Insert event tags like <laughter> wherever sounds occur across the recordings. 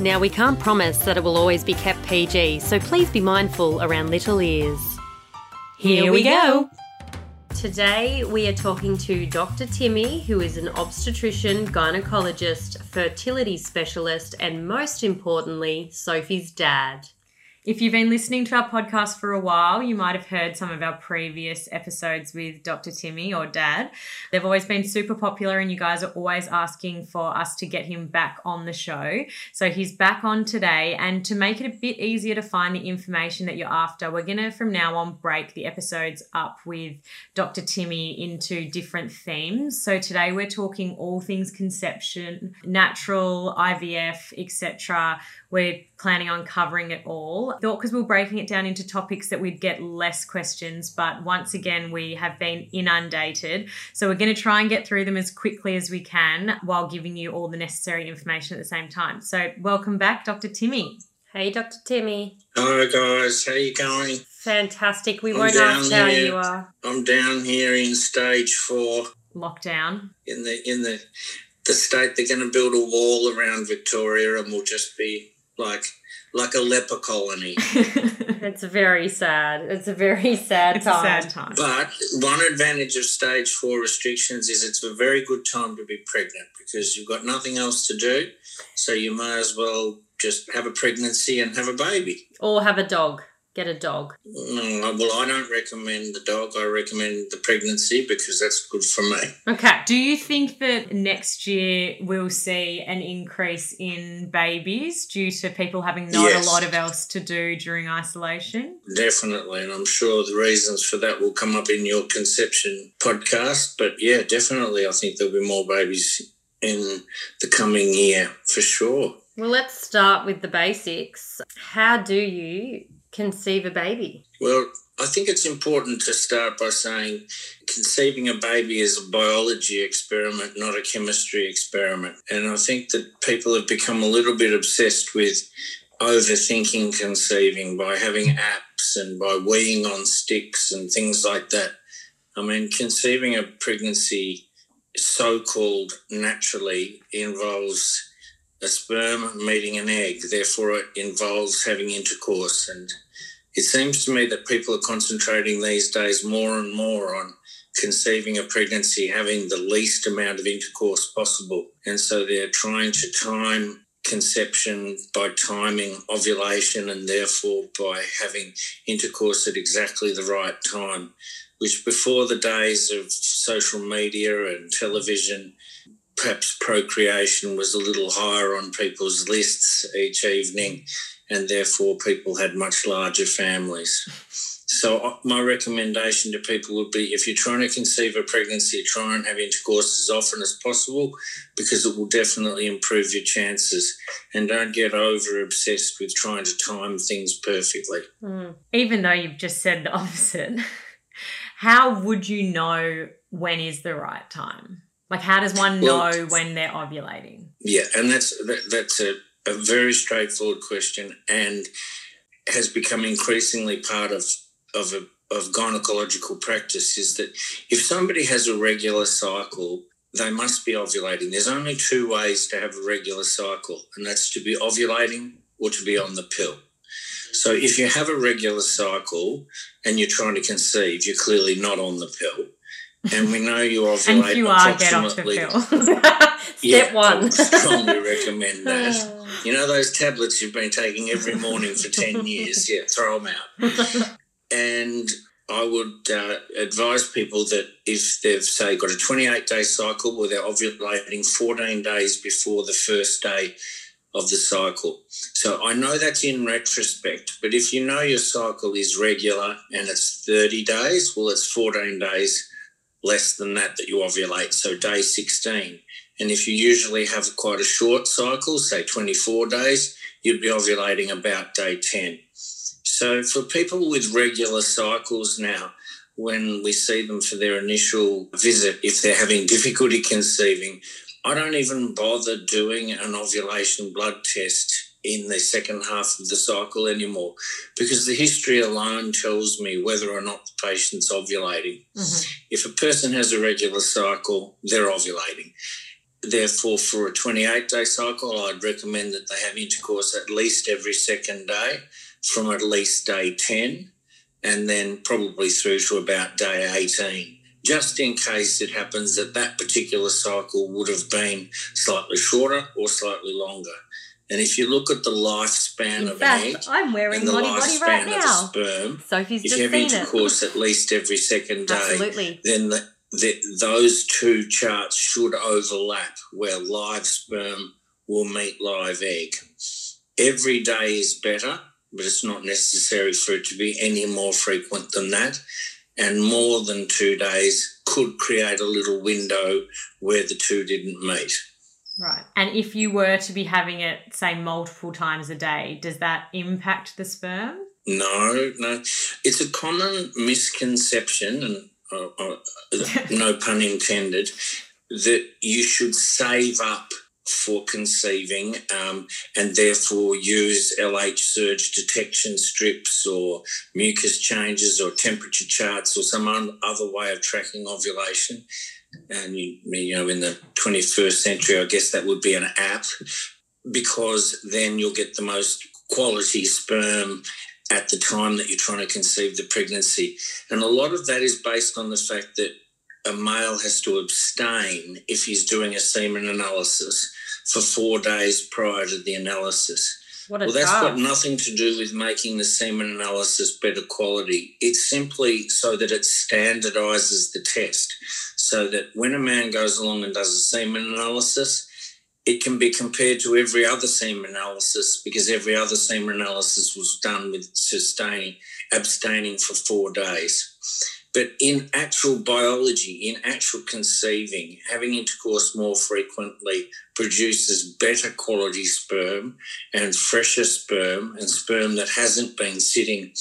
Now, we can't promise that it will always be kept PG, so please be mindful around little ears. Here we go. Today, we are talking to Dr. Timmy, who is an obstetrician, gynecologist, fertility specialist, and most importantly, Sophie's dad. If you've been listening to our podcast for a while, you might have heard some of our previous episodes with Dr. Timmy or Dad. They've always been super popular, and you guys are always asking for us to get him back on the show. So he's back on today. And to make it a bit easier to find the information that you're after, we're going to from now on break the episodes up with Dr. Timmy into different themes. So today we're talking all things conception, natural, IVF, etc. We're planning on covering it all. Thought because we we're breaking it down into topics that we'd get less questions, but once again, we have been inundated. So we're going to try and get through them as quickly as we can while giving you all the necessary information at the same time. So welcome back, Dr. Timmy. Hey, Dr. Timmy. Hello, guys. How you going? Fantastic. We I'm won't down ask how you are. I'm down here in stage four Lockdown. in the in the the state. They're going to build a wall around Victoria, and we'll just be like like a leper colony. <laughs> It's very sad. It's a very sad It's a time. sad time. But one advantage of stage four restrictions is it's a very good time to be pregnant because you've got nothing else to do, so you may as well just have a pregnancy and have a baby. Or have a dog. Get a dog. No, well, I don't recommend the dog. I recommend the pregnancy because that's good for me. Okay. Do you think that next year we'll see an increase in babies due to people having not Yes. a lot of else to do during isolation? Definitely, and I'm sure the reasons for that will come up in your conception podcast. But yeah, definitely, I think there'll be more babies in the coming year for sure. Well, let's start with the basics. How do you conceive a baby? Well, I think it's important to start by saying conceiving a baby is a biology experiment, not a chemistry experiment. And I think that people have become a little bit obsessed with overthinking conceiving by having apps and by weeing on sticks and things like that. I mean, conceiving a pregnancy so called naturally involves a sperm meeting an egg, therefore, it involves having intercourse. And it seems to me that people are concentrating these days more and more on conceiving a pregnancy having the least amount of intercourse possible. And so they're trying to time conception by timing ovulation and therefore by having intercourse at exactly the right time, which before the days of social media and television, perhaps procreation was a little higher on people's lists each evening, and therefore people had much larger families. So, uh, my recommendation to people would be if you're trying to conceive a pregnancy, try and have intercourse as often as possible because it will definitely improve your chances. And don't get over obsessed with trying to time things perfectly. Hmm. Even though you've just said the opposite, <laughs> how would you know when is the right time? Like, how does one Well- know when they're ovulating? Yeah, and that's that, that's a, a very straightforward question and has become increasingly part of of a, of gynecological practice. Is that if somebody has a regular cycle, they must be ovulating. There's only two ways to have a regular cycle, and that's to be ovulating or to be on the pill. So if you have a regular cycle and you're trying to conceive, you're clearly not on the pill. And we know you ovulate you are, get off the <laughs> approximately. <laughs> Step one. <laughs> Strongly recommend that. <sighs> You know those tablets you've been taking every morning for 10 years? Yeah, throw them out. And I would uh, advise people that if they've, say, got a 28 day cycle where they're ovulating 14 days before the first day of the cycle. So I know that's in retrospect, but if you know your cycle is regular and it's 30 days, well, it's 14 days less than that that you ovulate. So day 16 And if you usually have quite a short cycle, say 24 days, you'd be ovulating about day 10. So for people with regular cycles now, when we see them for their initial visit, if they're having difficulty conceiving, I don't even bother doing an ovulation blood test in the second half of the cycle anymore because the history alone tells me whether or not the patient's ovulating. Mm-hmm. If a person has a regular cycle, they're ovulating. Therefore, for a 28 day cycle, I'd recommend that they have intercourse at least every second day from at least day 10 and then probably through to about day 18 just in case it happens that that particular cycle would have been slightly shorter or slightly longer. And if you look at the lifespan in of fact, an egg I'm wearing and the Body right lifespan now. of a sperm, Sophie's if you have seen it. intercourse at least every second day, Absolutely. then the, the, those two charts should overlap where live sperm will meet live egg. Every day is better, but it's not necessary for it to be any more frequent than that. And more than two days could create a little window where the two didn't meet. Right. And if you were to be having it, say, multiple times a day, does that impact the sperm? No, no. It's a common misconception, and uh, uh, no <laughs> pun intended, that you should save up for conceiving um, and therefore use LH surge detection strips or mucus changes or temperature charts or some other way of tracking ovulation. And you, you know, in the 21st century, I guess that would be an app because then you'll get the most quality sperm at the time that you're trying to conceive the pregnancy. And a lot of that is based on the fact that a male has to abstain if he's doing a semen analysis for four days prior to the analysis. Well, that's got nothing to do with making the semen analysis better quality. It's simply so that it standardizes the test, so that when a man goes along and does a semen analysis, it can be compared to every other semen analysis because every other semen analysis was done with sustaining, abstaining for four days. But in actual biology, in actual conceiving, having intercourse more frequently produces better quality sperm and fresher sperm and sperm that hasn't been sitting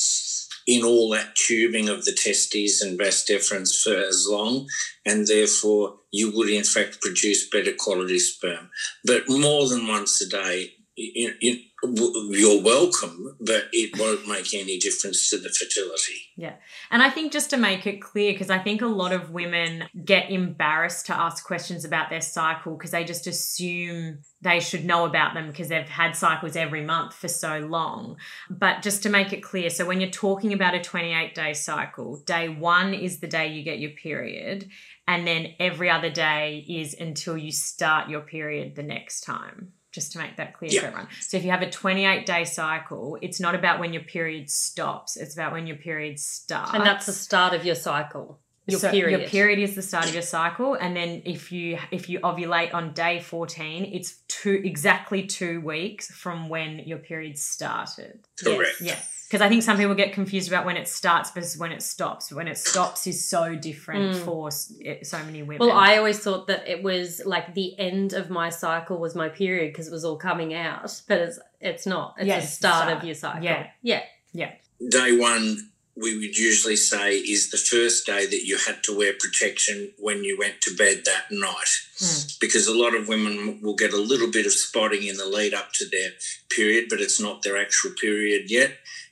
in all that tubing of the testes and vas deferens for as long, and therefore you would in fact produce better quality sperm. But more than once a day, you, you, you're welcome, but it won't make any difference to the fertility. Yeah. And I think just to make it clear, because I think a lot of women get embarrassed to ask questions about their cycle because they just assume they should know about them because they've had cycles every month for so long. But just to make it clear, so when you're talking about a 28 day cycle, day one is the day you get your period. And then every other day is until you start your period the next time just to make that clear Yeah. for everyone. So if you have a 28 day cycle, it's not about when your period stops, it's about when your period starts. and that's the start of your cycle. Your So period. Your period is the start of your cycle, and then if you if you ovulate on day 14, it's two exactly two weeks from when your period started. Correct. Yeah. Because I think some people get confused about when it starts versus when it stops. When it stops is so different Mm. for so many women. Well, I always thought that it was like the end of my cycle was my period because it was all coming out, but it's it's not. It's Yeah, the the start, start. of your cycle. Yeah, yeah. yeah. Day one, we would usually say, is the first day that you had to wear protection when you went to bed that night. Mm. Because a lot of women will get a little bit of spotting in the lead up to their period, but it's not their actual period yet.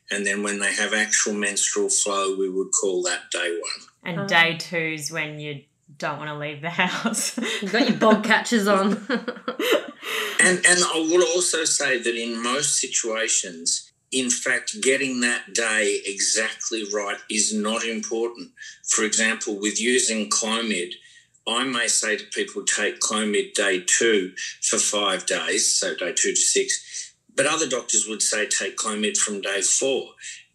And then when they have actual menstrual flow, we would call that day one. and Oh. day two's when you don't want to leave the <laughs> house. You've got your bog catchers on. <laughs> And and I would also say that in most situations, in fact, getting that day exactly right is not important. For example, with using Clomid, I may say to people take Clomid day two for five days, so day two to six, but other doctors would say take Clomid from day four.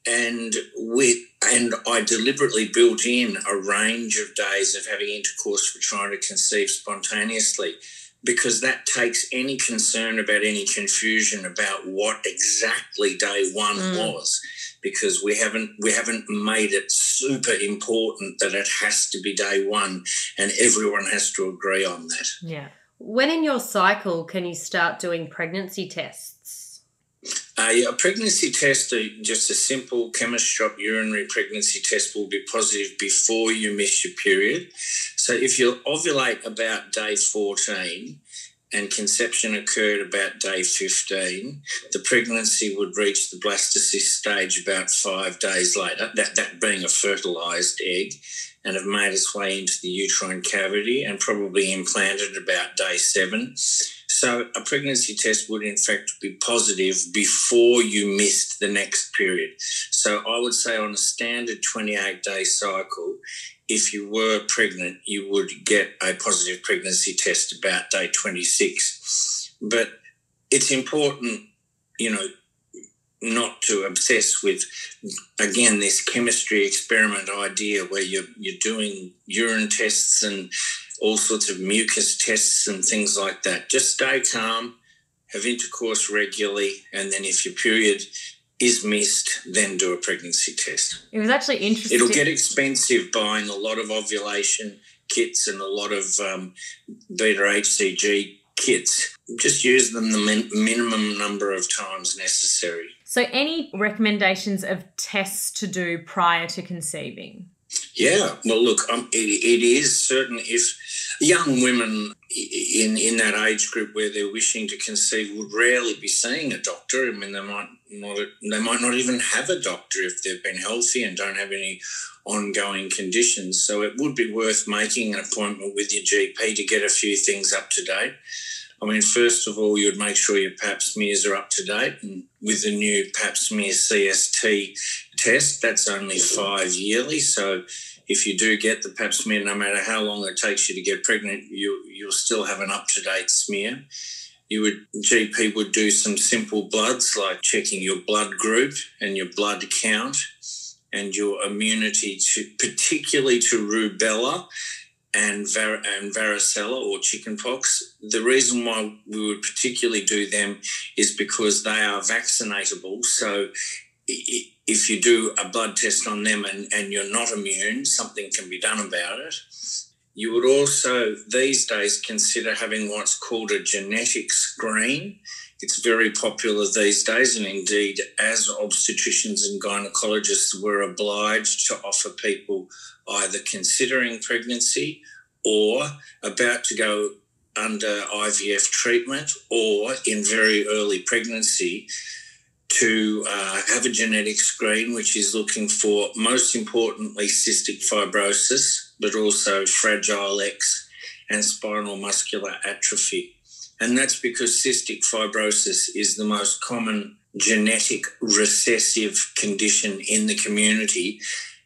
And with and I deliberately built in a range of days of having intercourse for trying to conceive spontaneously because that takes any concern about any confusion about what exactly day one Mm. was because we haven't we haven't made it super important that it has to be day one and everyone has to agree on that yeah. When in your cycle can you start doing pregnancy tests? Uh, a pregnancy test, just a simple chemist shop urinary pregnancy test, will be positive before you miss your period. So if you ovulate about day 14, and conception occurred about day 15. The pregnancy would reach the blastocyst stage about five days later, that, that being a fertilised egg, and have made its way into the uterine cavity and probably implanted about day seven. So a pregnancy test would in fact be positive before you missed the next period. So I would say on a standard 28 day cycle, if you were pregnant, you would get a positive pregnancy test about day 26. But it's important, you know, not to obsess with again this chemistry experiment idea where you're you're doing urine tests and all sorts of mucus tests and things like that. Just stay calm, have intercourse regularly, and then if your period is missed, then do a pregnancy test. It was actually interesting. It'll get expensive buying a lot of ovulation kits and a lot of um, beta HCG kits. Just use them the min- minimum number of times necessary. So, any recommendations of tests to do prior to conceiving? Yeah, well, look, um, it, it is certain if young women in in that age group where they're wishing to conceive would rarely be seeing a doctor. I mean, they might not they might not even have a doctor if they've been healthy and don't have any ongoing conditions. So it would be worth making an appointment with your GP to get a few things up to date. I mean, first of all, you'd make sure your pap smears are up to date. And with the new pap smear CST test, that's only five yearly. So if you do get the pap smear, no matter how long it takes you to get pregnant, you, you'll still have an up to date smear. You would GP would do some simple bloods like checking your blood group and your blood count and your immunity to particularly to rubella and, var- and varicella or chickenpox. The reason why we would particularly do them is because they are vaccinatable. So if you do a blood test on them and, and you're not immune, something can be done about it. You would also these days consider having what's called a genetic screen. It's very popular these days, and indeed, as obstetricians and gynecologists, we're obliged to offer people either considering pregnancy or about to go under IVF treatment or in very early pregnancy to uh, have a genetic screen which is looking for, most importantly, cystic fibrosis, but also Fragile X and spinal muscular atrophy. And that's because cystic fibrosis is the most common genetic recessive condition in the community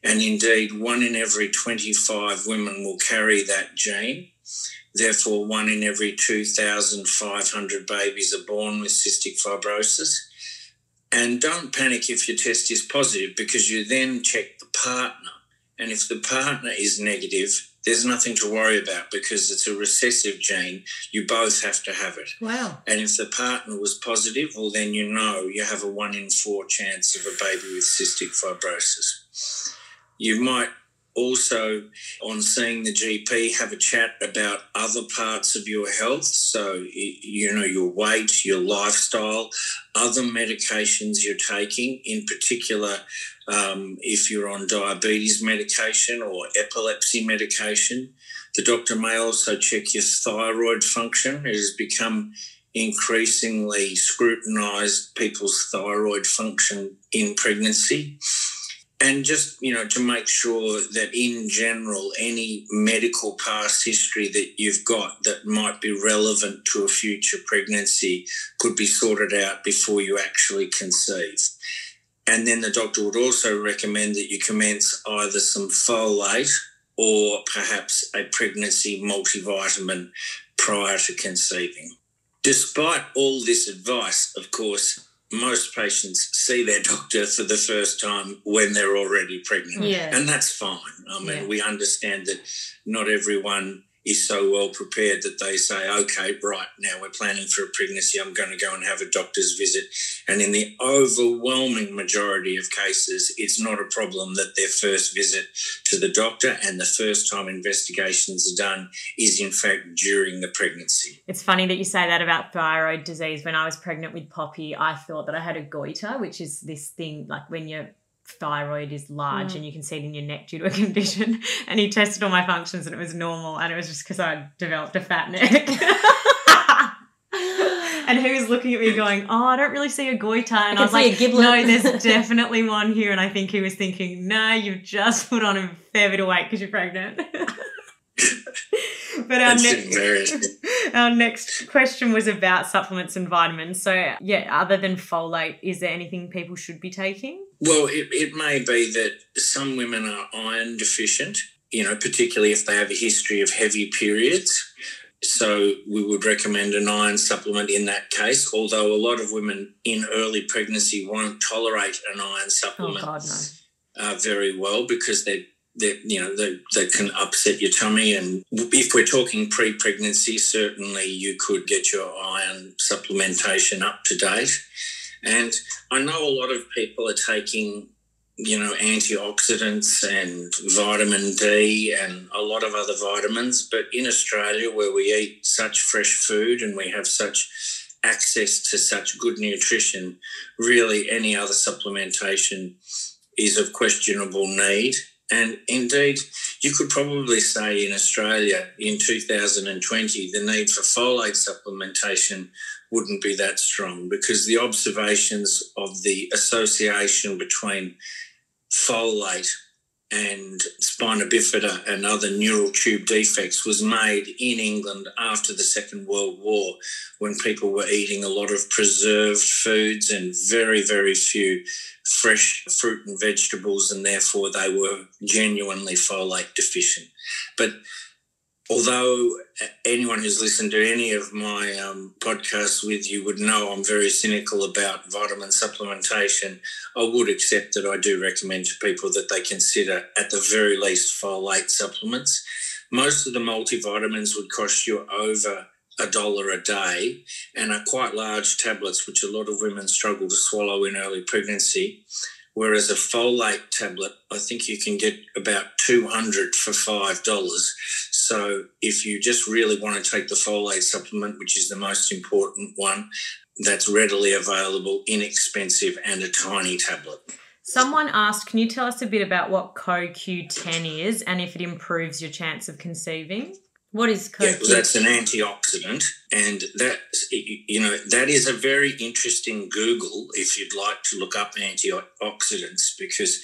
and indeed, one in every 25 women will carry that gene. Therefore, one in every 2,500 babies are born with cystic fibrosis. And don't panic if your test is positive because you then check the partner. And if the partner is negative, there's nothing to worry about because it's a recessive gene. You both have to have it. Wow. And if the partner was positive, well, then you know you have a one in four chance of a baby with cystic fibrosis. You might also, on seeing the GP, have a chat about other parts of your health. So, you know, your weight, your lifestyle, other medications you're taking, in particular, um, if you're on diabetes medication or epilepsy medication. The doctor may also check your thyroid function. It has become increasingly scrutinised people's thyroid function in pregnancy and just you know to make sure that in general any medical past history that you've got that might be relevant to a future pregnancy could be sorted out before you actually conceive. And then the doctor would also recommend that you commence either some folate or perhaps a pregnancy multivitamin prior to conceiving. Despite all this advice of course most patients see their <laughs> doctor for the first time when they're already pregnant. Yeah. And that's fine. I mean, yeah. we understand that not everyone is so well prepared that they say, okay, right, now we're planning for a pregnancy. I'm going to go and have a doctor's visit. And in the overwhelming majority of cases, it's not a problem that their first visit to the doctor and the first time investigations are done is, in fact, during the pregnancy. It's funny that you say that about thyroid disease. When I was pregnant with Poppy, I thought that I had a goiter, which is this thing like when you're thyroid is large mm. and you can see it in your neck due to a <laughs> condition. And he tested all my functions and it was normal. And it was just because I developed a fat neck. <laughs> and he was looking at me going, Oh, I don't really see a goiter. And I, I was like, No, there's <laughs> definitely one here. And I think he was thinking, No, you've just put on a fair bit of weight because you're pregnant. but our next, our next question was about supplements and vitamins. So, yeah, other than folate, is there anything people should be taking? Well, it, it may be that some women are iron deficient, you know, particularly if they have a history of heavy periods. So we would recommend an iron supplement in that case, although a lot of women in early pregnancy won't tolerate an iron supplement oh God, no. uh, very well because they that you know that that can upset your tummy and if we're talking pre-pregnancy certainly you could get your iron supplementation up to date and i know a lot of people are taking you know antioxidants and vitamin d and a lot of other vitamins but in australia where we eat such fresh food and we have such access to such good nutrition really any other supplementation is of questionable need. And indeed, you could probably say in Australia in 2020, the need for folate supplementation wouldn't be that strong because the observations of the association between folate and spina bifida and other neural tube defects was made in England after the Second World War when people were eating a lot of preserved foods and very, very few fresh fruit and vegetables, and therefore they were genuinely folate deficient. But although anyone who's listened to any of my um, podcasts with you would know I'm very cynical about vitamin supplementation, I would accept that I do recommend to people that they consider, at the very least, folate supplements. Most of the multivitamins would cost you over a dollar a day and are quite large tablets, which a lot of women struggle to swallow in early pregnancy. Whereas a folate tablet, I think you can get about 200 for $5. So if you just really want to take the folate supplement, which is the most important one, that's readily available, inexpensive, and a tiny tablet. Someone asked, can you tell us a bit about what CoQ10 is and if it improves your chance of conceiving? What is CoQ10? Yeah, that's an antioxidant, and that you know that is a very interesting Google if you'd like to look up antioxidants because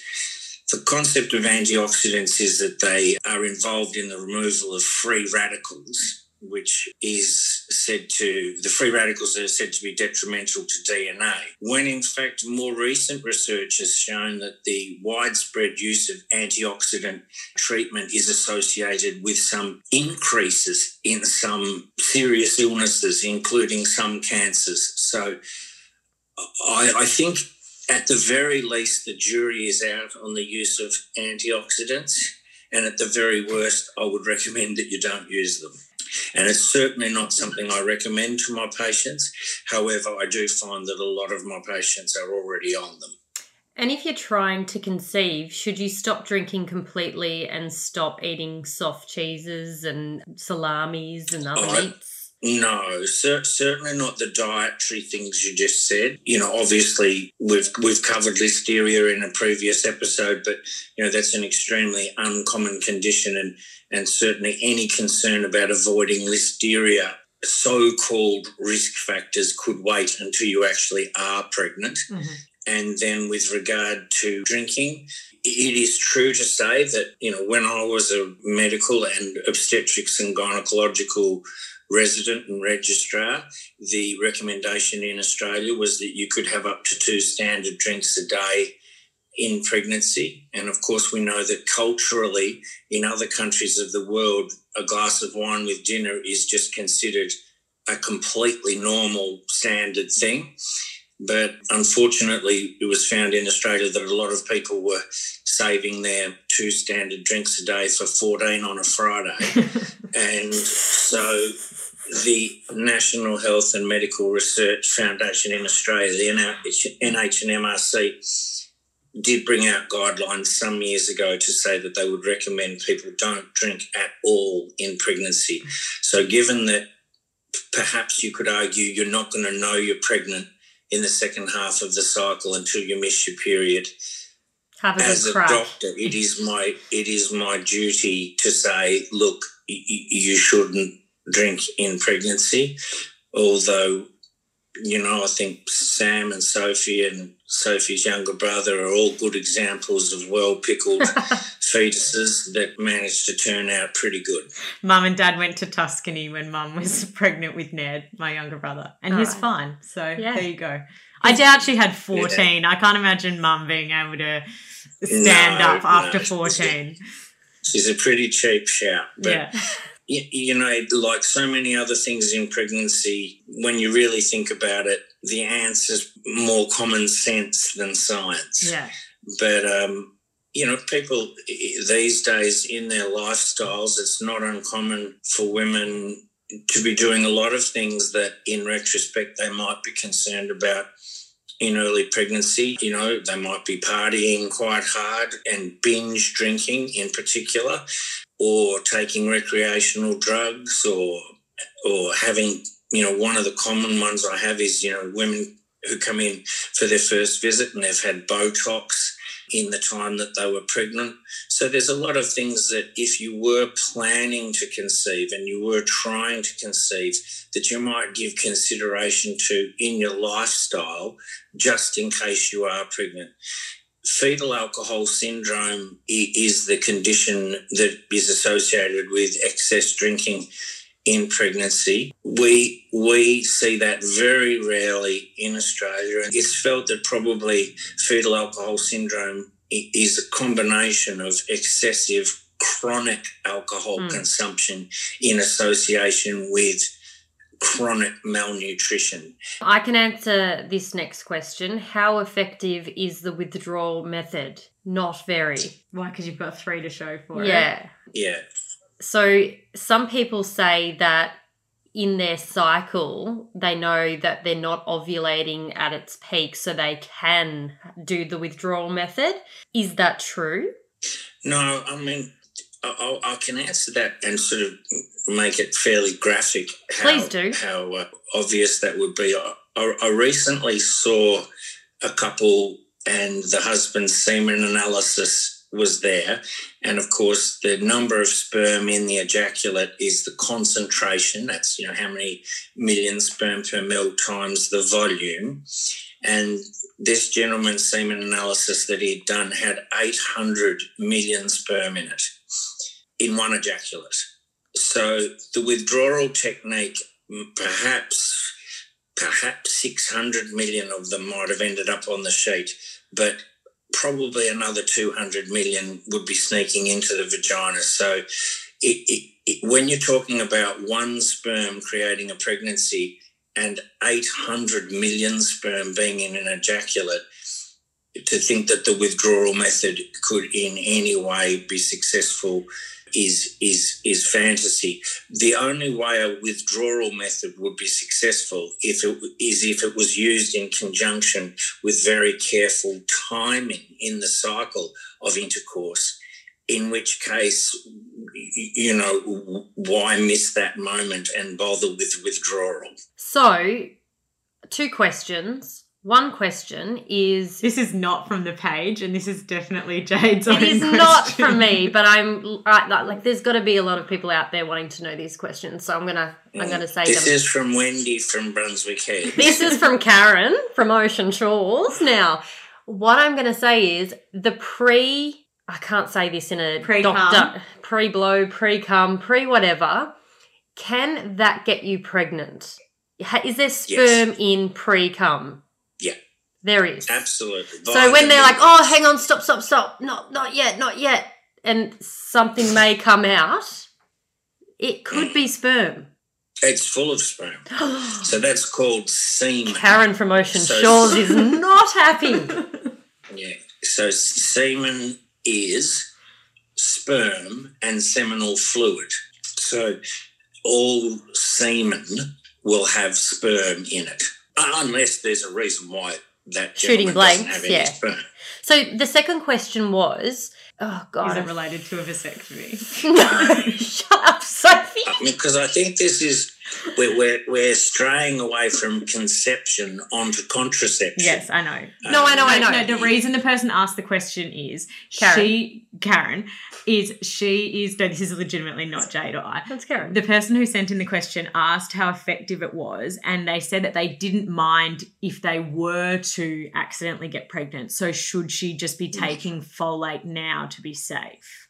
the concept of antioxidants is that they are involved in the removal of free radicals which is said to, the free radicals are said to be detrimental to DNA, when in fact more recent research has shown that the widespread use of antioxidant treatment is associated with some increases in some serious illnesses, including some cancers. So I, I think at the very least, the jury is out on the use of antioxidants. And at the very worst, I would recommend that you don't use them. And it's certainly not something I recommend to my patients. However, I do find that a lot of my patients are already on them. And if you're trying to conceive, should you stop drinking completely and stop eating soft cheeses and salamis and other meats? No, cer- certainly not the dietary things you just said. You know, obviously we've we've covered listeria in a previous episode, but you know that's an extremely uncommon condition, and and certainly any concern about avoiding listeria so-called risk factors could wait until you actually are pregnant. Mm-hmm. And then with regard to drinking, it is true to say that, you know, when I was a medical and obstetrics and gynecological resident and registrar, the recommendation in Australia was that you could have up to two standard drinks a day in pregnancy. And of course, we know that culturally, in other countries of the world, a glass of wine with dinner is just considered a completely normal standard thing. But unfortunately, it was found in Australia that a lot of people were saving their two standard drinks a day for 14 on a Friday. <laughs> and so the National Health and Medical Research Foundation in Australia, the NH and MRC, did bring out guidelines some years ago to say that they would recommend people don't drink at all in pregnancy. So, given that perhaps you could argue you're not going to know you're pregnant in the second half of the cycle until you miss your period. Have a As a crack. doctor, it is my it is my duty to say, look, you shouldn't drink in pregnancy. Although, you know, I think Sam and Sophie and Sophie's younger brother are all good examples of well pickled <laughs> fetuses that managed to turn out pretty good. Mum and Dad went to Tuscany when Mum was <laughs> pregnant with Ned, my younger brother, and he's Alright. fine. So Yeah. there you go. I doubt she had 14. I can't imagine Mum being able to stand No, up after no. 14. She's a pretty cheap shout. But Yeah. <laughs> you, you know, like so many other things in pregnancy, when you really think about it, the answer's more common sense than science. Yeah. But, um, you know, people these days in their lifestyles, it's not uncommon for women to be doing a lot of things that in retrospect they might be concerned about in early pregnancy. You know, they might be partying quite hard and binge drinking in particular, or taking recreational drugs, or or having you know one of the common ones I have is you know women who come in for their first visit and they've had Botox in the time that they were pregnant. So there's a lot of things that if you were planning to conceive and you were trying to conceive, that you might give consideration to in your lifestyle just in case you are pregnant. Fetal alcohol syndrome is the condition that is associated with excess drinking in pregnancy. We we see that very rarely in Australia. and It's felt that probably fetal alcohol syndrome is a combination of excessive chronic alcohol Mm. consumption in association with chronic malnutrition. I can answer this next question. How effective is the withdrawal method? Not very. Why? Because you've got three to show for it. Yeah. Yeah. So some people say that in their cycle, they know that they're not ovulating at its peak, so they can do the withdrawal method. Is that true? No, I mean, I, I I can answer that and sort of make it fairly graphic. How, Please do. How uh, obvious that would be. I, I, I recently saw a couple, and the husband's semen analysis was there, and of course, the number of sperm in the ejaculate is the concentration. That's you know how many million sperm per mil times the volume, and this gentleman's semen analysis that he'd done had 800 million sperm in it in one ejaculate. So the withdrawal technique, perhaps, perhaps 600 million of them might have ended up on the sheet, but probably another 200 million would be sneaking into the vagina. So it, it, it, when you're talking about one sperm creating a pregnancy and 800 million sperm being in an ejaculate, to think that the withdrawal method could in any way be successful is is is fantasy. The only way a withdrawal method would be successful if it is if it was used in conjunction with very careful timing in the cycle of intercourse. In which case, you know, why miss that moment and bother with withdrawal? So, two questions. One question is This is not from the page, and this is definitely Jade's It own is not from me, but I'm I, like, like there's got to be a lot of people out there wanting to know these questions, so I'm gonna I'm gonna say This them. is from Wendy from Brunswick Head. this is from Karen from Ocean Shores. Now, what I'm gonna say is the pre. I can't say this in a Pre-cum. doctor pre blow pre cum pre whatever. Can that get you pregnant? Is there sperm in pre cum? There is. Absolutely. So when they're like, "Oh, hang on, stop, stop, stop, not, not yet, not yet," and something may come out, it could be sperm. it's full of sperm. <gasps> So that's called semen. Karen from Ocean So- Shores is not happy. <laughs> Yeah. So semen is sperm and seminal fluid. So all semen will have sperm in it, unless there's a reason why that Shooting blanks, have yeah. sperm. So the second question was, oh Is god, it related to a vasectomy? <laughs> no, shut up, Sophie. because I think this is we're, we're, we're straying away from conception onto contraception. yes, I know. No, I know, I know. No, the reason the person asked the question is Karen. she, Karen, is she is, no, this is legitimately not Jade or I. That's Karen. The person who sent in the question asked how effective it was, and they said that they didn't mind if they were to accidentally get pregnant. So, should she just be mm. taking folate now to be safe?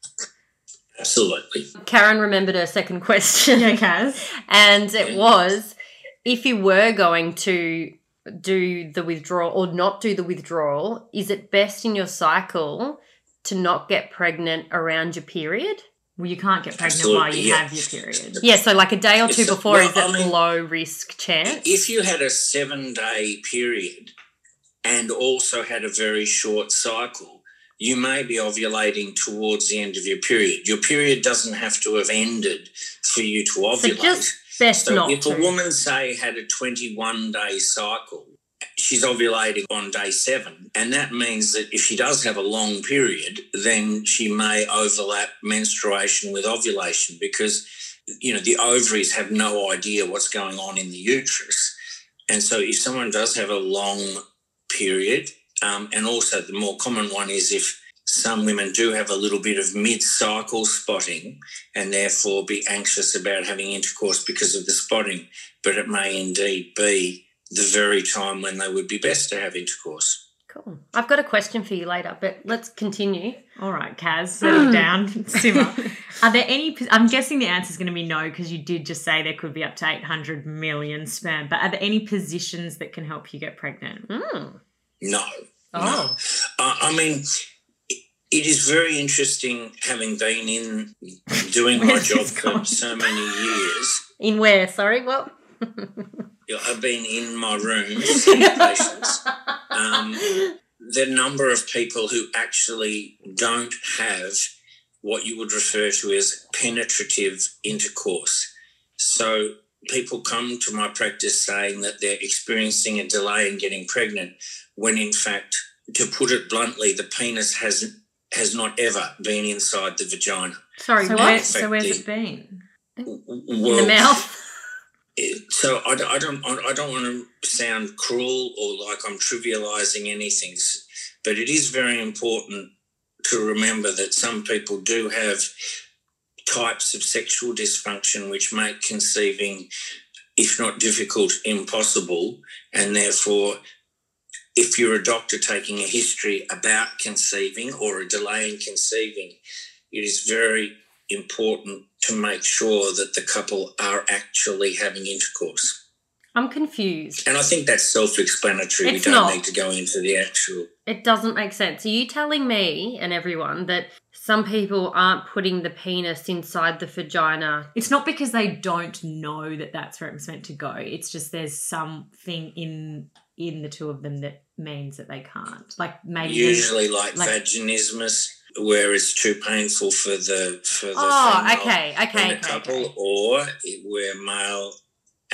Absolutely. Karen remembered her second question. Yeah, Kaz. and it was if you were going to do the withdrawal or not do the withdrawal, is it best in your cycle to not get pregnant around your period? Well, you can't get pregnant Absolutely, while you yeah. have your period. Yeah, so like a day or two It's a- before well, is it I mean- low risk chance? If you had a seven day period and also had a very short cycle, you may be ovulating towards the end of your period. Your period doesn't have to have ended for you to ovulate. So just best So not if to. a woman, say, had a 21 day cycle, she's ovulating on day seven. And that means that if she does have a long period, then she may overlap menstruation with ovulation because, you know, the ovaries have no idea what's going on in the uterus. And so if someone does have a long period, um, and also the more common one is if some women do have a little bit of mid-cycle spotting and therefore be anxious about having intercourse because of the spotting, but it may indeed be the very time when they would be best to have intercourse. Cool. I've got a question for you later, but let's continue. All right, Kaz, settle down, <laughs> simmer. Are there any? I'm guessing the answer is going to be no because you did just say there could be up to 800 million sperm. But are there any positions that can help you get pregnant? Mm. No. Oh. I I mean, it- it is very interesting having been in doing my job for so many years. In where? Sorry, what? Yeah, I've been in my room seeing patients. Um, the number of people who actually don't have what you would refer to as penetrative intercourse. So people come to my practice saying that they're experiencing a delay in getting pregnant, when in fact, to put it bluntly, the penis has has not ever been inside the vagina. Sorry, So, what? where, In so where's the- it been? In the mouth? it- so I, don't- I don't I don't want to sound cruel or like I'm trivializing anything, but it is very important to remember that some people do have types of sexual dysfunction which make conceiving, if not difficult, impossible, and therefore. If you're a doctor taking a history about conceiving or a delay in conceiving, it is very important to make sure that the couple are actually having intercourse. I'm confused. And I think that's self explanatory. We don't not. need to go into the actual. It doesn't make sense. Are you telling me and everyone that some people aren't putting the penis inside the vagina? It's not because they don't know that that's where it's meant to go. It's just there's something in in the two of them that means that they can't. Like maybe Usually, like, like- vaginismus, where it's too painful for the for the Oh, okay, okay, in a okay, couple, okay. or where male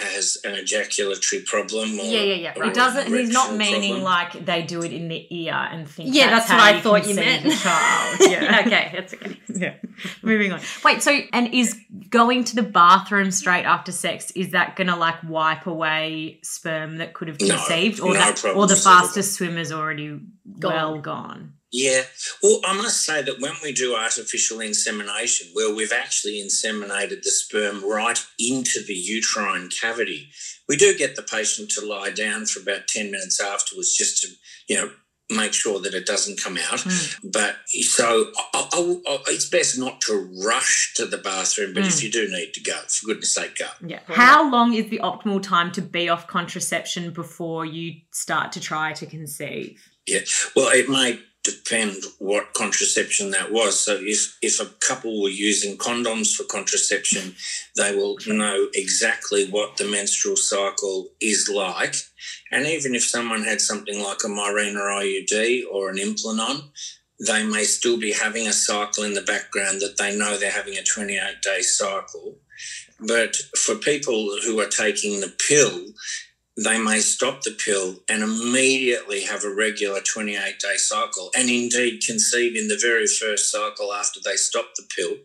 has an ejaculatory problem. Or, Yeah, yeah, yeah, or right. It doesn't. He's not meaning problem. like they do it in the ear and think. Yeah, that's, that's what how I thought you meant. child. <laughs> Yeah. okay, that's okay. yeah. Moving on. Wait. So, and is going to the bathroom straight after sex is that gonna like wipe away sperm that could have No, conceived, or no that, or the fastest swimmer's already well gone? Yeah. Well, I must say that when we do artificial insemination, where we've actually inseminated the sperm right into the uterine cavity, we do get the patient to lie down for about 10 minutes afterwards just to, you know, make sure that it doesn't come out. Hmm. But so I, I, I, it's best not to rush to the bathroom, but if hmm. you do need to go, for goodness sake, go. Yeah. How long is the optimal time to be off contraception before you start to try to conceive? Yeah. Well, it may depend what contraception that was. So if if a couple were using condoms for contraception, they will know exactly what the menstrual cycle is like. And even if someone had something like a Mirena IUD or an Implanon, they may still be having a cycle in the background that they know they're having a 28 day cycle. But for people who are taking the pill, they may stop the pill and immediately have a regular 28 day cycle and indeed conceive in the very first cycle after they stop the pill.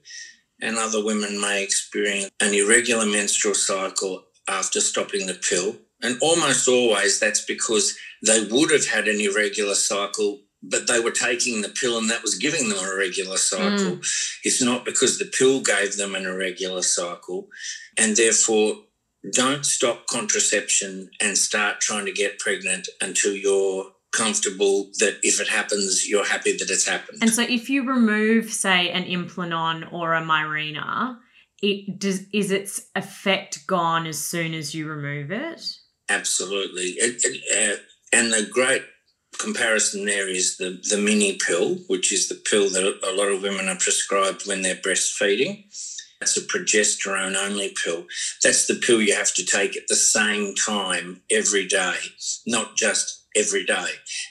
And other women may experience an irregular menstrual cycle after stopping the pill. And almost always that's because they would have had an irregular cycle but they were taking the pill and that was giving them a regular cycle. Mm. It's not because the pill gave them an irregular cycle. And therefore, don't stop contraception and start trying to get pregnant until you're comfortable that if it happens, you're happy that it's happened. And so, if you remove, say, an Implanon or a Mirena, it does is its effect gone as soon as you remove it? Absolutely. It, it, uh, and the great comparison there is the, the mini pill, which is the pill that a lot of women are prescribed when they're breastfeeding. That's a progesterone only pill. That's the pill you have to take at the same time every day, not just every day.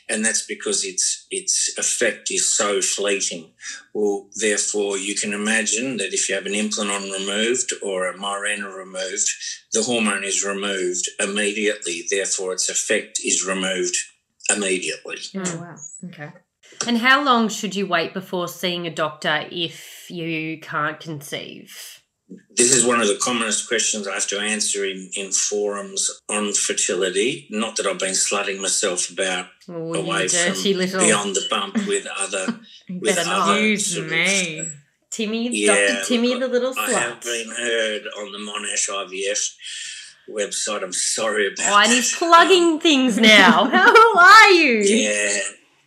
And that's because its its effect is so fleeting. Well, therefore, you can imagine that if you have an Implanon removed or a Mirena removed, the hormone is removed immediately. Therefore, its effect is removed immediately. Oh, wow. Okay. And how long should you wait before seeing a doctor if you can't conceive? This is one of the commonest questions I have to answer in, in forums on fertility. Not that I've been slutting myself about oh, away from little... beyond the bump with other. <laughs> with other use me. Timmy, yeah, Dr. Timmy, the little slut. I have been heard on the Monash IVF website. I'm sorry about. Oh, and he's plugging um, things now. <laughs> How are you? Yeah,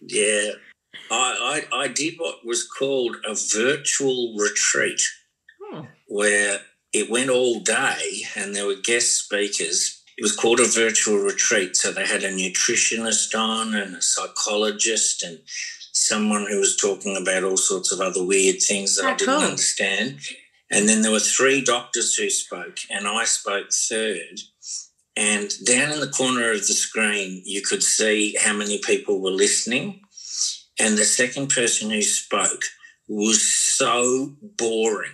yeah. I, I I did what was called a virtual retreat, hmm. where it went all day, and there were guest speakers. It was called a virtual retreat, so they had a nutritionist on and a psychologist and someone who was talking about all sorts of other weird things that oh, I didn't cool. understand. And then there were three doctors who spoke, and I spoke third. And down in the corner of the screen, you could see how many people were listening. And the second person who spoke was so boring.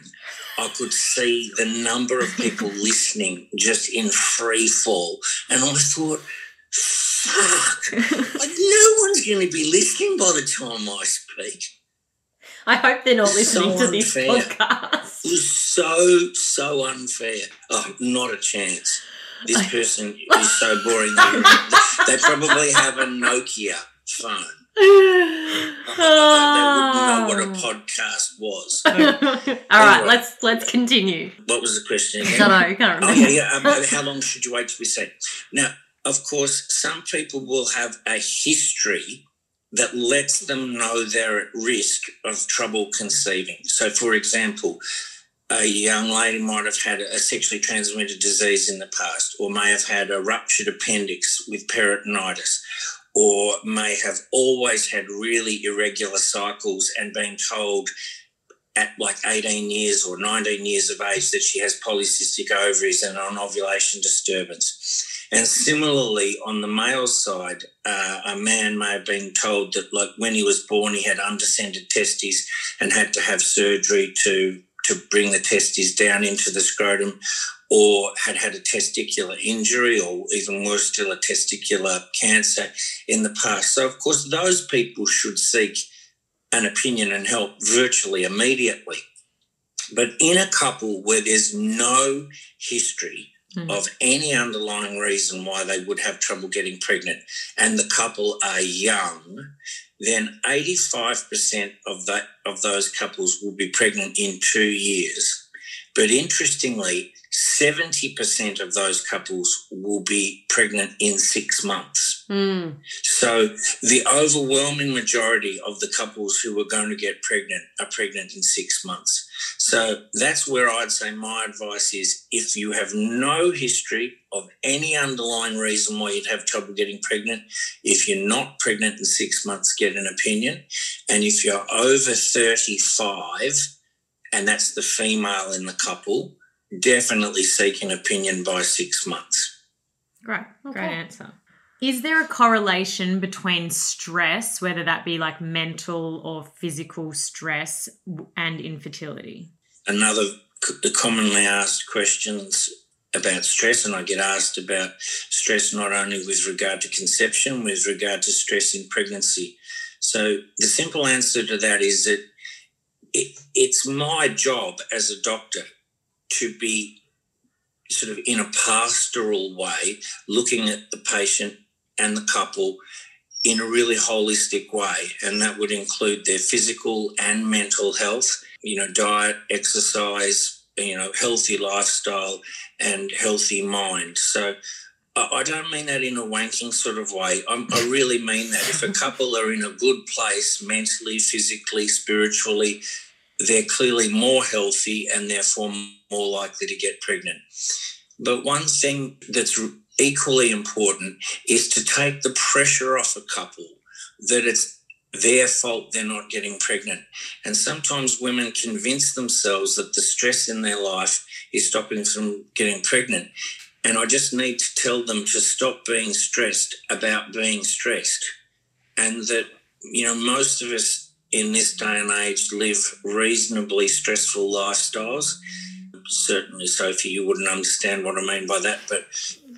I could see the number of people <laughs> listening just in free fall. And I thought, fuck, like <laughs> no one's going to be listening by the time I speak. I hope they're not listening so to this podcast. It was so, so unfair. Oh, not a chance. This person <laughs> is so boring. they probably have a Nokia phone. They wouldn't know what a ah. podcast was. <laughs> All anyway, right, let's let's continue. What was the question again? I don't know. Can't remember. Oh, yeah, yeah. Um, how long should you wait to be seen? Now, of course, some people will have a history that lets them know they're at risk of trouble conceiving. So, for example, a young lady might have had a sexually transmitted disease in the past, or may have had a ruptured appendix with peritonitis, or may have always had really irregular cycles and been told at like 18 years or 19 years of age that she has polycystic ovaries and an ovulation disturbance. And similarly, on the male side, uh, a man may have been told that, like, when he was born, he had undescended testes and had to have surgery to to bring the testes down into the scrotum, or had had a testicular injury, or even worse still, a testicular cancer in the past. So, of course, those people should seek an opinion and help virtually immediately. But in a couple where there's no history, mm. of any underlying reason why they would have trouble getting pregnant and the couple are young, then 85% of that of those couples will be pregnant in 2 years. But interestingly, 70% of those couples will be pregnant in 6 months. Mm. So the overwhelming majority of the couples who are going to get pregnant are pregnant in 6 months. So that's where I'd say my advice is if you have no history of any underlying reason why you'd have trouble getting pregnant, if you're not pregnant in six months, get an opinion. And if you're over 35, and that's the female in the couple, definitely seek an opinion by six months. Great, okay. great answer. Is there a correlation between stress, whether that be like mental or physical stress, and infertility? Another commonly asked questions about stress, and I get asked about stress not only with regard to conception, with regard to stress in pregnancy. So the simple answer to that is that it, it's my job as a doctor to be sort of in a pastoral way, looking at the patient and the couple in a really holistic way. And that would include their physical and mental health, you know, diet, exercise, you know, healthy lifestyle and healthy mind. So I don't mean that in a wanking sort of way. I'm, i really mean that. If a <laughs> couple are in a good place mentally, physically, spiritually, they're clearly more healthy and therefore more likely to get pregnant. But one thing that's equally important is to take the pressure off a couple that it's their fault they're not getting pregnant. And sometimes women convince themselves that the stress in their life is stopping them from getting pregnant. And I just need to tell them to stop being stressed about being stressed. And that, you know, most of us in this day and age live reasonably stressful lifestyles. Certainly, Sophie, you wouldn't understand what I mean by that, but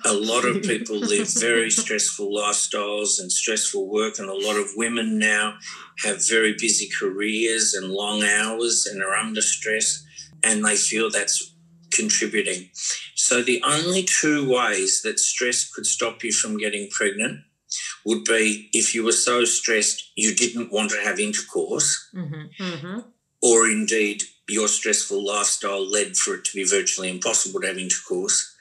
a lot of <laughs> people live very stressful lifestyles and stressful work, and a lot of women now have very busy careers and long hours and are under stress, and they feel that's contributing. So, the only two ways that stress could stop you from getting pregnant would be if you were so stressed you didn't want to have intercourse, mm-hmm. Mm-hmm. or indeed your stressful lifestyle led for it to be virtually impossible to have intercourse,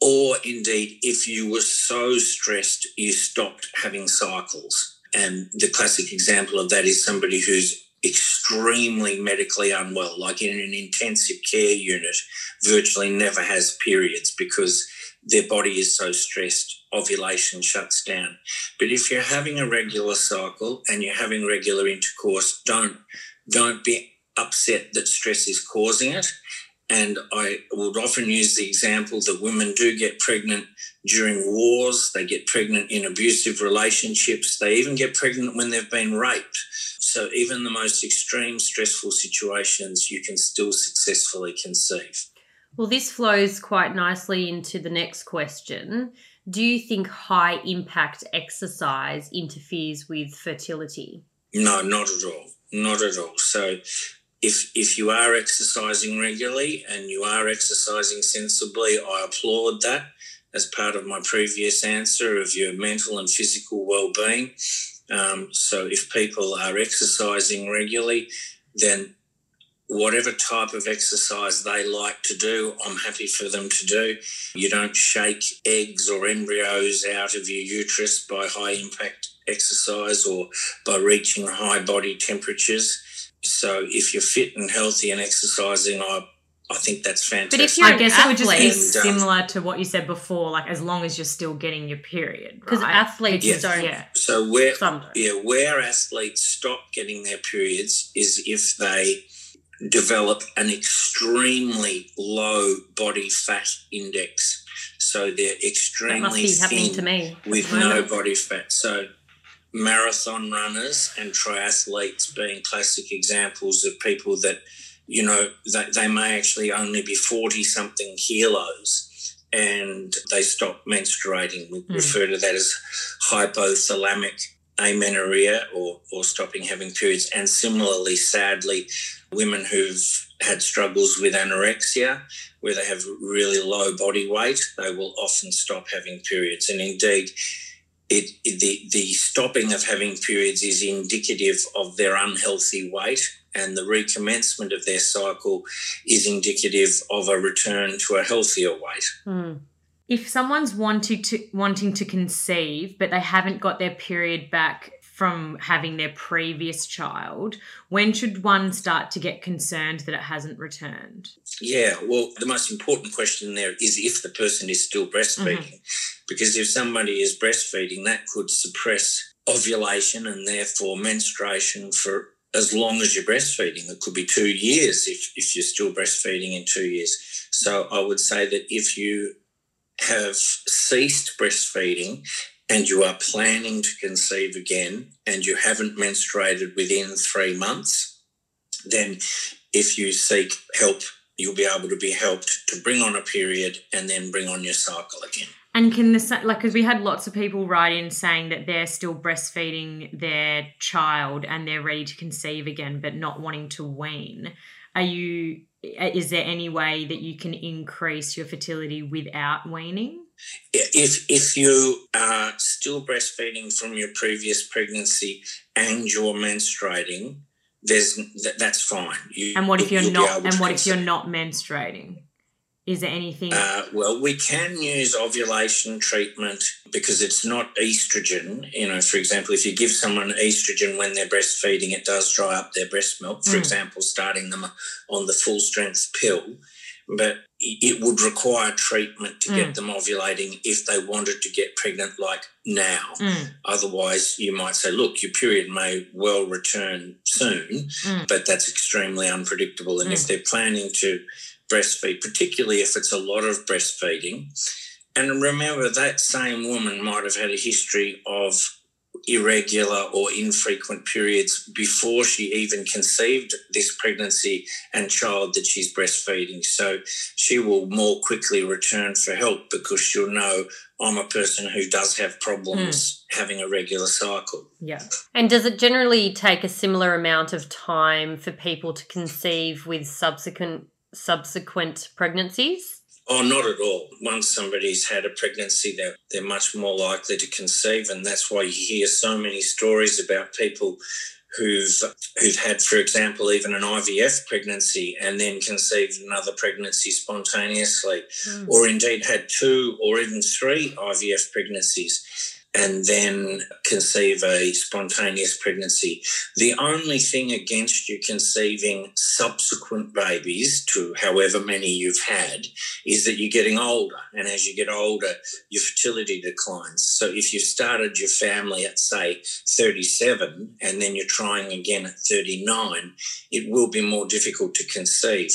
or indeed if you were so stressed you stopped having cycles. And the classic example of that is somebody who's extremely medically unwell, like in an intensive care unit, virtually never has periods because their body is so stressed, ovulation shuts down. But if you're having a regular cycle and you're having regular intercourse, don't don't be upset that stress is causing it. And I would often use the example that women do get pregnant during wars, they get pregnant in abusive relationships, they even get pregnant when they've been raped. So, even the most extreme stressful situations, you can still successfully conceive. Well, this flows quite nicely into the next question. Do you think high impact exercise interferes with fertility? No, not at all. Not at all. So, if if you are exercising regularly and you are exercising sensibly, I applaud that as part of my previous answer of your mental and physical well-being. Um, so, if people are exercising regularly, then whatever type of exercise they like to do, I'm happy for them to do. You don't shake eggs or embryos out of your uterus by high impact exercise or by reaching high body temperatures. So if you're fit and healthy and exercising, I I think that's fantastic. But if you're I guess athlete, it would just be um, similar to what you said before, like as long as you're still getting your period. Because right? athletes yeah. don't. Yeah. So where yeah where athletes stop getting their periods is if they develop an extremely low body fat index. So they're extremely thin to me with <laughs> no body fat. So marathon runners and triathletes being classic examples of people that, you know, they, they may actually only be 40 something kilos and they stop menstruating. We mm. refer to that as hypothalamic amenorrhea or, or stopping having periods. And similarly, sadly, women who've had struggles with anorexia, where they have really low body weight, they will often stop having periods. And indeed, it, the, the stopping of having periods is indicative of their unhealthy weight, and the recommencement of their cycle is indicative of a return to a healthier weight. Mm. If someone's wanting to wanting to conceive, but they haven't got their period back from having their previous child, when should one start to get concerned that it hasn't returned? Yeah, well, the most important question there is if the person is still breastfeeding. Mm-hmm. Because if somebody is breastfeeding, that could suppress ovulation and therefore menstruation for as long as you're breastfeeding. It could be two years if, if you're still breastfeeding in two years. So I would say that if you have ceased breastfeeding and you are planning to conceive again and you haven't menstruated within three months, then if you seek help, you'll be able to be helped to bring on a period and then bring on your cycle again. And can the like because we had lots of people write in saying that they're still breastfeeding their child and they're ready to conceive again, but not wanting to wean. Are you? Is there any way that you can increase your fertility without weaning? If if you are still breastfeeding from your previous pregnancy and you're menstruating, there's that's fine. You, and what if you're not? And what if you're not menstruating? Is there anything? Uh, well, we can use ovulation treatment because it's not estrogen. You know, for example, if you give someone estrogen when they're breastfeeding, it does dry up their breast milk. For mm. example, starting them on the full strength pill. But it would require treatment to mm. get them ovulating if they wanted to get pregnant, like now. Mm. Otherwise, you might say, look, your period may well return soon, mm. but that's extremely unpredictable. And if mm. they're planning to breastfeed, particularly if it's a lot of breastfeeding. And remember, that same woman might have had a history of irregular or infrequent periods before she even conceived this pregnancy and child that she's breastfeeding. So she will more quickly return for help because she'll know I'm a person who does have problems mm. having a regular cycle. Yeah. And does it generally take a similar amount of time for people to conceive with subsequent subsequent pregnancies? Oh, not at all. Once somebody's had a pregnancy, they're, they're much more likely to conceive. And that's why you hear so many stories about people who've, who've had, for example, even an IVF pregnancy and then conceived another pregnancy spontaneously, mm. or indeed had two or even three IVF pregnancies and then conceive a spontaneous pregnancy. The only thing against you conceiving subsequent babies to however many you've had is that you're getting older. And as you get older, your fertility declines. So if you started your family at, say, 37 and then you're trying again at 39, it will be more difficult to conceive.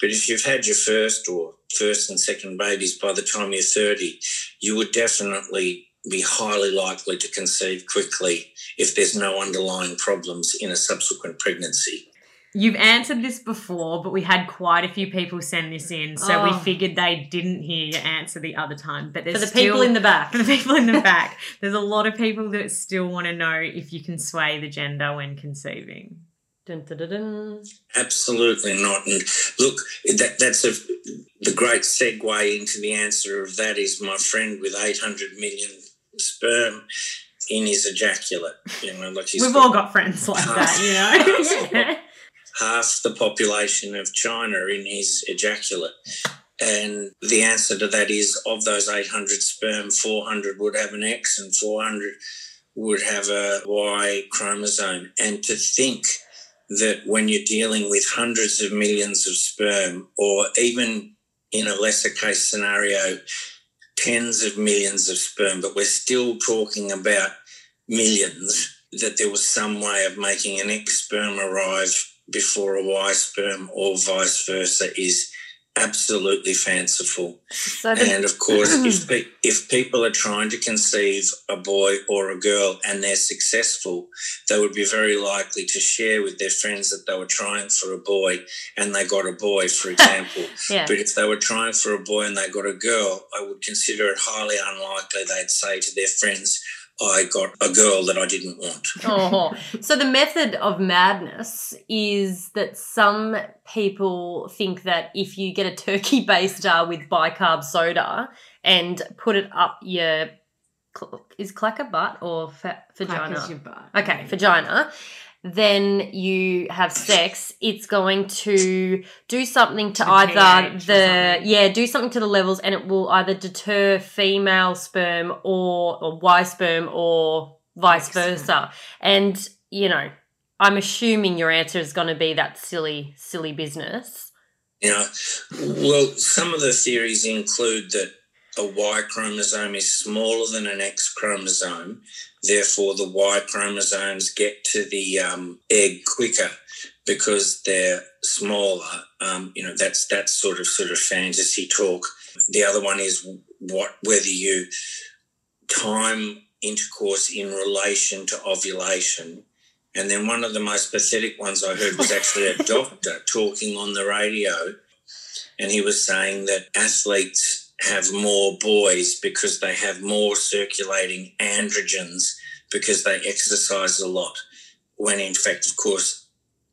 But if you've had your first or first and second babies by the time you're 30, you would definitely be highly likely to conceive quickly if there's no underlying problems in a subsequent pregnancy. You've answered this before, but we had quite a few people send this in, so oh. we figured they didn't hear your answer the other time. But there's for the still, people in the back, <laughs> for the people in the back, there's a lot of people that still want to know if you can sway the gender when conceiving. Dun, dun, dun, Absolutely not. And look, that, that's a the great segue into the answer of that is my friend with 800 million sperm in his ejaculate. You know, like we've got all got friends like half, that. You know, <laughs> half the population of China in his ejaculate. And the answer to that is of those 800 sperm, 400 would have an X and 400 would have a Y chromosome. And to think that when you're dealing with hundreds of millions of sperm, or even in a lesser case scenario, tens of millions of sperm, but we're still talking about millions, that there was some way of making an X sperm arrive before a Y sperm or vice versa is absolutely fanciful. So the- and of course, <clears throat> if, pe- if people are trying to conceive a boy or a girl and they're successful, they would be very likely to share with their friends that they were trying for a boy and they got a boy, for <laughs> example. yeah. But if they were trying for a boy and they got a girl, I would consider it highly unlikely they'd say to their friends, I got a girl that I didn't want. <laughs> oh, so the method of madness is that some people think that if you get a turkey baster with bicarb soda and put it up your is clacker butt or fa- vagina? your butt. Okay, vagina then you have sex, it's going to do something to, to either the yeah, do something to the levels, and it will either deter female sperm or or Y sperm or vice versa. And you know, I'm assuming your answer is going to be that silly, silly business. Yeah. Well, some of the theories include that a Y chromosome is smaller than an X chromosome. Therefore, the Y chromosomes get to the um, egg quicker because they're smaller. Um, you know, that's that's sort of sort of fantasy talk. The other one is what whether you time intercourse in relation to ovulation. And then one of the most pathetic ones I heard was actually a <laughs> doctor talking on the radio. And he was saying that athletes have more boys because they have more circulating androgens because they exercise a lot. When in fact, of course,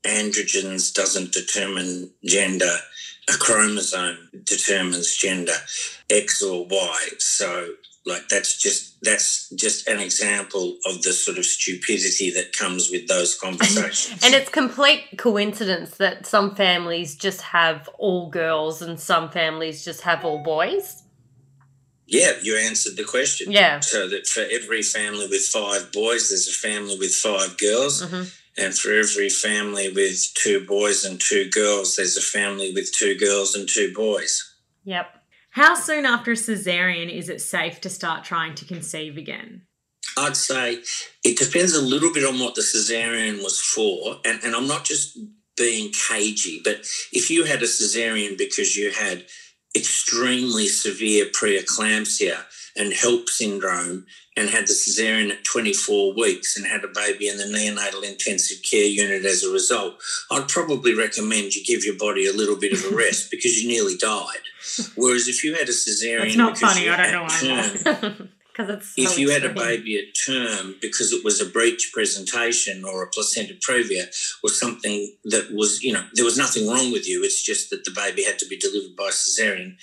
androgens doesn't determine gender. A chromosome determines gender, X or Y. So like that's just that's just an example of the sort of stupidity that comes with those <laughs> conversations. and it's complete coincidence that some families just have all girls and some families just have all boys. Yeah, you answered the question. Yeah. So that for every family with five boys, there's a family with five girls. Mm-hmm. And for every family with two boys and two girls, there's a family with two girls and two boys. Yep. How soon after a cesarean is it safe to start trying to conceive again? I'd say it depends a little bit on what the cesarean was for. And, and I'm not just being cagey, but if you had a cesarean because you had extremely severe preeclampsia and HELLP syndrome and had the cesarean at 24 weeks and had a baby in the neonatal intensive care unit as a result, I'd probably recommend you give your body a little bit of a rest <laughs> because you nearly died. <laughs> Whereas if you had a cesarean, it's not funny. I don't know why. Because <laughs> it's so if you had a baby at term because it was a breech presentation or a placenta previa or something that was, you know, there was nothing wrong with you, it's just that the baby had to be delivered by cesarean,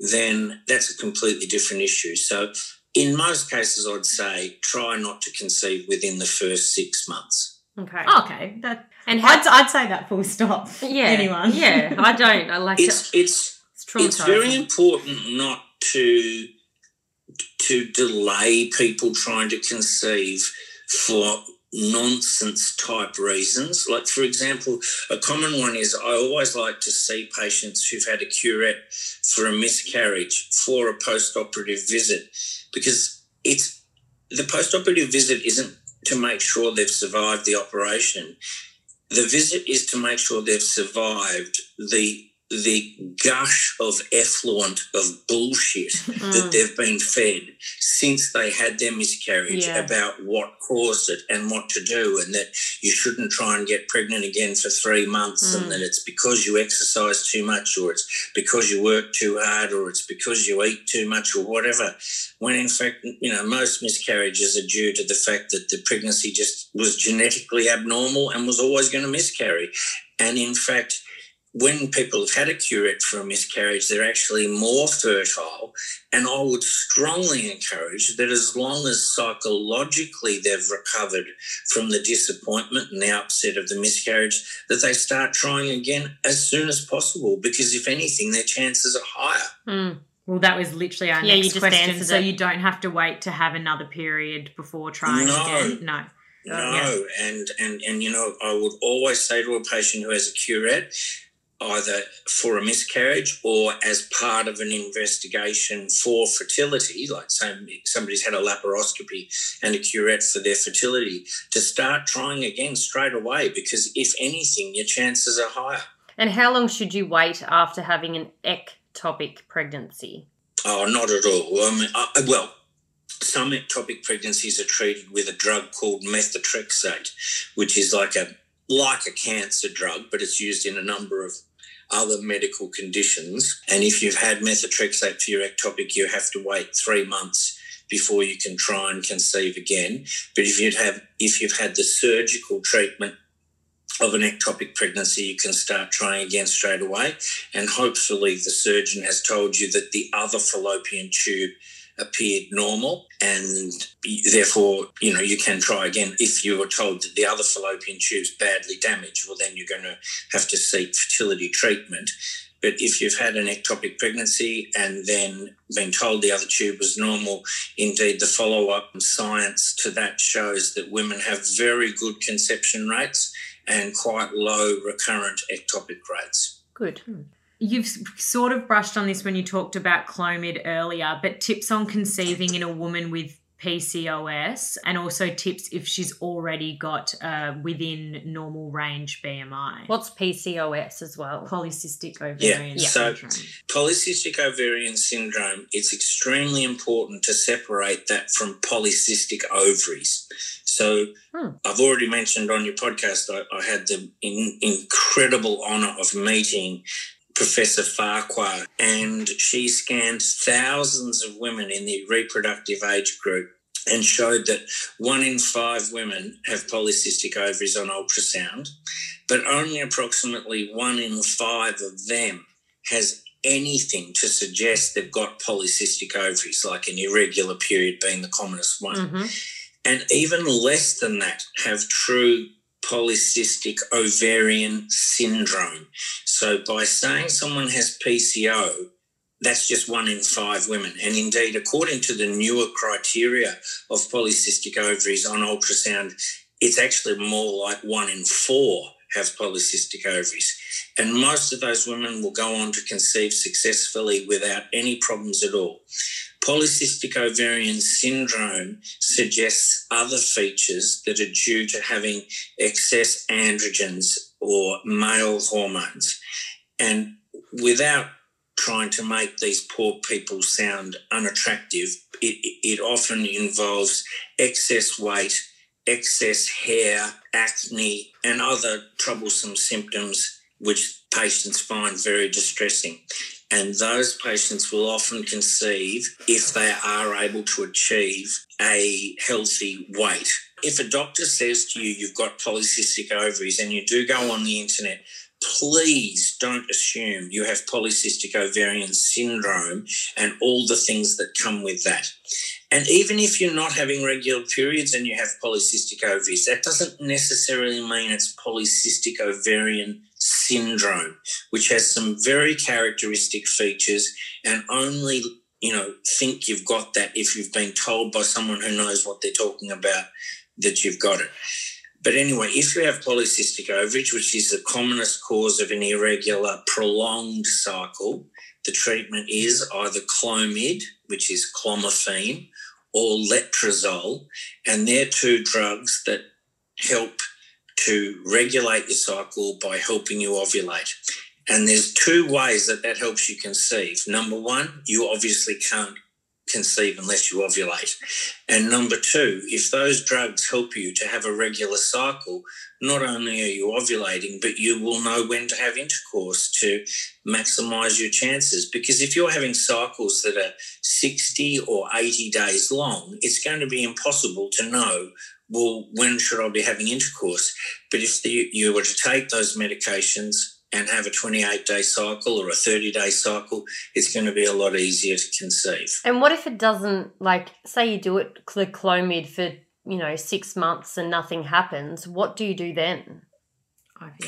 then that's a completely different issue. So, in most cases, I'd say try not to conceive within the first six months. Okay. okay, that And how, I'd, I'd say that full stop. yeah. anyone. Yeah, I don't. I like It's it. it's It's very important not to to delay people trying to conceive for nonsense type reasons. Like, for example, a common one is I always like to see patients who've had a curette for a miscarriage for a post operative visit because it's the post operative visit isn't to make sure they've survived the operation. The visit is to make sure they've survived the the gush of effluent of bullshit that Mm. they've been fed since they had their miscarriage Yeah. about what caused it and what to do, and that you shouldn't try and get pregnant again for three months, Mm. and that it's because you exercise too much, or it's because you work too hard, or it's because you eat too much, or whatever. When in fact, you know, most miscarriages are due to the fact that the pregnancy just was genetically abnormal and was always going to miscarry. And in fact, when people have had a curette for a miscarriage, they're actually more fertile. And I would strongly encourage that as long as psychologically they've recovered from the disappointment and the upset of the miscarriage, that they start trying again as soon as possible. Because if anything, their chances are higher. Mm. Well, that was literally our Yeah, you next just question. So it. you don't have to wait to have another period before trying No. again. No. No, and and and you know, I would always say to a patient who has a curette, either for a miscarriage or as part of an investigation for fertility, like say somebody's had a laparoscopy and a curette for their fertility, to start trying again straight away because if anything, your chances are higher. And how long should you wait after having an ectopic pregnancy? Oh, not at all. I mean, I, well, some ectopic pregnancies are treated with a drug called methotrexate, which is like a like a cancer drug, but it's used in a number of other medical conditions. And if you've had methotrexate for your ectopic, you have to wait three months before you can try and conceive again. But if you'd have if you've had the surgical treatment of an ectopic pregnancy, you can start trying again straight away. And hopefully, the surgeon has told you that the other fallopian tube appeared normal, and therefore, you know, you can try again. If you were told that the other fallopian tube's badly damaged, well, then you're going to have to seek fertility treatment. But if you've had an ectopic pregnancy and then been told the other tube was normal, indeed the follow up science to that shows that women have very good conception rates and quite low recurrent ectopic rates. Good. Hmm. You've sort of brushed on this when you talked about Clomid earlier, but tips on conceiving in a woman with PCOS and also tips if she's already got uh, within normal range BMI. What's PCOS as well? Polycystic ovarian Yeah, so- syndrome. Polycystic ovarian syndrome, it's extremely important to separate that from polycystic ovaries. So, Hmm. I've already mentioned on your podcast, I, I had the in, incredible honour of meeting Professor Farquhar, and she scanned thousands of women in the reproductive age group and showed that one in five women have polycystic ovaries on ultrasound, but only approximately one in five of them has anything to suggest they've got polycystic ovaries, like an irregular period being the commonest one. Mhm. And even less than that have true polycystic ovarian syndrome. So by saying someone has PCO, that's just one in five women. And indeed, according to the newer criteria of polycystic ovaries on ultrasound, it's actually more like one in four have polycystic ovaries. And most of those women will go on to conceive successfully without any problems at all. Polycystic ovarian syndrome suggests other features that are due to having excess androgens or male hormones. And without trying to make these poor people sound unattractive, it, it often involves excess weight, excess hair, acne, and other troublesome symptoms which patients find very distressing. And those patients will often conceive if they are able to achieve a healthy weight. If a doctor says to you, you've got polycystic ovaries, and you do go on the internet, please don't assume you have polycystic ovarian syndrome and all the things that come with that. And even if you're not having regular periods and you have polycystic ovaries, that doesn't necessarily mean it's polycystic ovarian syndrome, which has some very characteristic features and only, you know, think you've got that if you've been told by someone who knows what they're talking about that you've got it. But anyway, if you have polycystic ovaries, which is the commonest cause of an irregular, prolonged cycle, the treatment is either Clomid, which is clomiphene, or letrozole, and they're two drugs that help to regulate your cycle by helping you ovulate. And there's two ways that that helps you conceive. Number one, you obviously can't conceive unless you ovulate. And number two, if those drugs help you to have a regular cycle, not only are you ovulating, but you will know when to have intercourse to maximize your chances. Because if you're having cycles that are 60 or 80 days long, it's going to be impossible to know, well, when should I be having intercourse? But if the, you were to take those medications, and have a 28 day cycle or a 30 day cycle, it's going to be a lot easier to conceive. And what if it doesn't, like, say you do it, the Clomid for, you know, six months and nothing happens? What do you do then?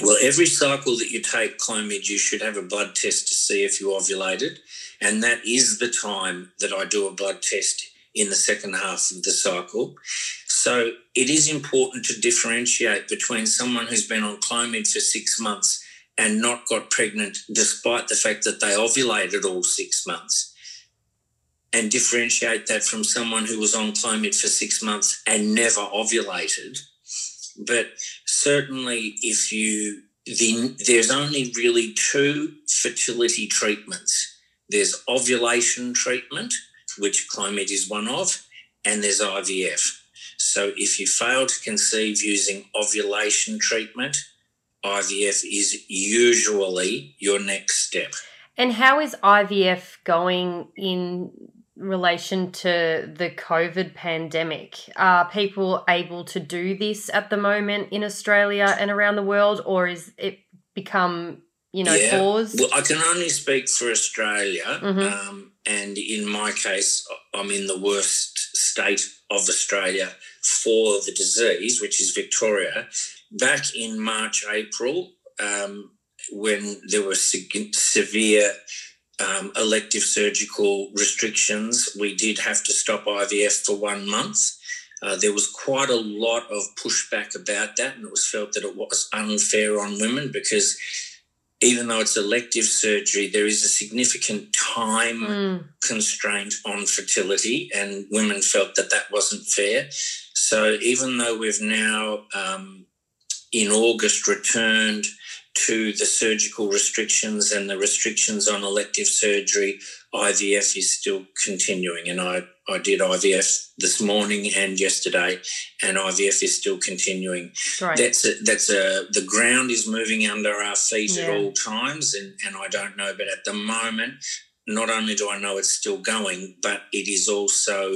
Well, every cycle that you take Clomid, you should have a blood test to see if you ovulated. And that is the time that I do a blood test in the second half of the cycle. So it is important to differentiate between someone who's been on Clomid for six months and not got pregnant despite the fact that they ovulated all six months. And differentiate that from someone who was on Clomid for six months and never ovulated. But certainly, if you, the, there's only really two fertility treatments there's ovulation treatment, which Clomid is one of, and there's IVF. So if you fail to conceive using ovulation treatment, IVF is usually your next step. And how is IVF going in relation to the COVID pandemic? Are people able to do this at the moment in Australia and around the world, or is it become, you know, Yeah. paused? Well, I can only speak for Australia, Mhm. um, and in my case, I'm in the worst state of Australia for the disease, which is Victoria. Back in March, April, um, when there were se- severe um, elective surgical restrictions, we did have to stop IVF for one month. Uh, there was quite a lot of pushback about that, and it was felt that it was unfair on women because even though it's elective surgery, there is a significant time Mm. constraint on fertility, and women felt that that wasn't fair. So even though we've now um, in August returned to the surgical restrictions and the restrictions on elective surgery, IVF is still continuing. And I, I did IVF this morning and yesterday, and IVF is still continuing. Great. That's a, that's a the ground is moving under our feet at all times, and and I don't know, but at the moment, not only do I know it's still going, but it is also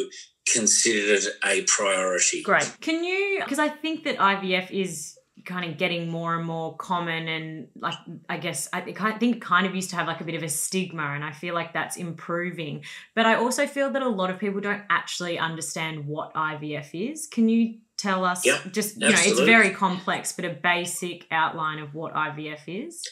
considered a priority. Great. Can you, because I think that IVF is kind of getting more and more common and like I guess I think I think it kind of used to have like a bit of a stigma and I feel like that's improving. But I also feel that a lot of people don't actually understand what IVF is. Can you tell us Yep, just you know, it's very complex, but a basic outline of what IVF is?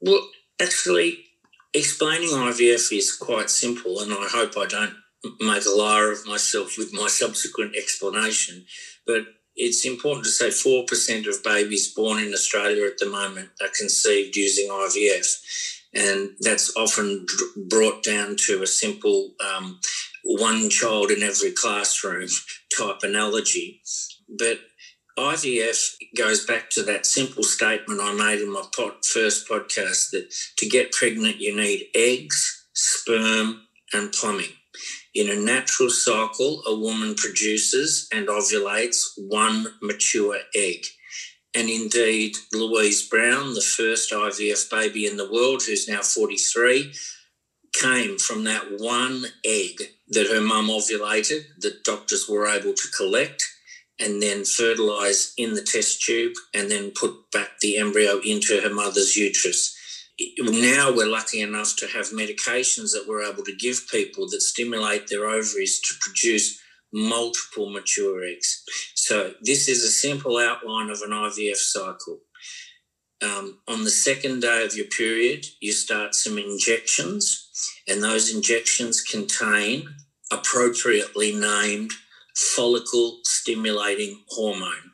Well, actually, explaining IVF is quite simple, and I hope I don't make a liar of myself with my subsequent explanation. But it's important to say 4% of babies born in Australia at the moment are conceived using IVF. And that's often brought down to a simple um, one child in every classroom <laughs> type analogy. But IVF goes back to that simple statement I made in my first podcast that to get pregnant, you need eggs, sperm, and plumbing. In a natural cycle, a woman produces and ovulates one mature egg. And indeed, Louise Brown, the first IVF baby in the world, who's now 43, came from that one egg that her mum ovulated, that doctors were able to collect and then fertilise in the test tube and then put back the embryo into her mother's uterus. Now we're lucky enough to have medications that we're able to give people that stimulate their ovaries to produce multiple mature eggs. So this is a simple outline of an IVF cycle. Um, on the second day of your period, you start some injections, and those injections contain appropriately named follicle stimulating hormone.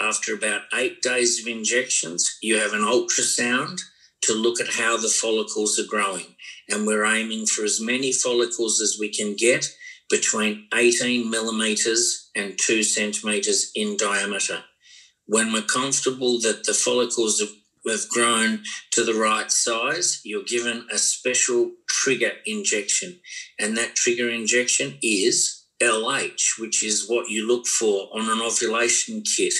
After about eight days of injections, you have an ultrasound to look at how the follicles are growing. And we're aiming for as many follicles as we can get between 18 millimetres and 2 centimetres in diameter. When we're comfortable that the follicles have grown to the right size, you're given a special trigger injection. And that trigger injection is LH, which is what you look for on an ovulation kit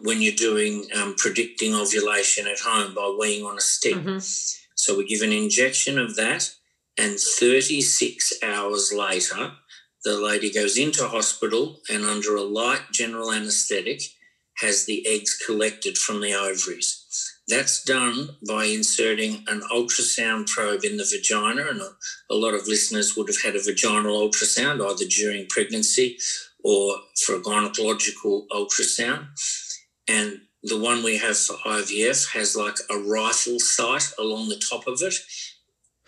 when you're doing um, predicting ovulation at home by weighing on a stick. Mhm. So we give an injection of that, and 36 hours later, the lady goes into hospital and, under a light general anaesthetic, has the eggs collected from the ovaries. That's done by inserting an ultrasound probe in the vagina, and a, a lot of listeners would have had a vaginal ultrasound either during pregnancy or for a gynecological ultrasound. And the one we have for IVF has like a rifle sight along the top of it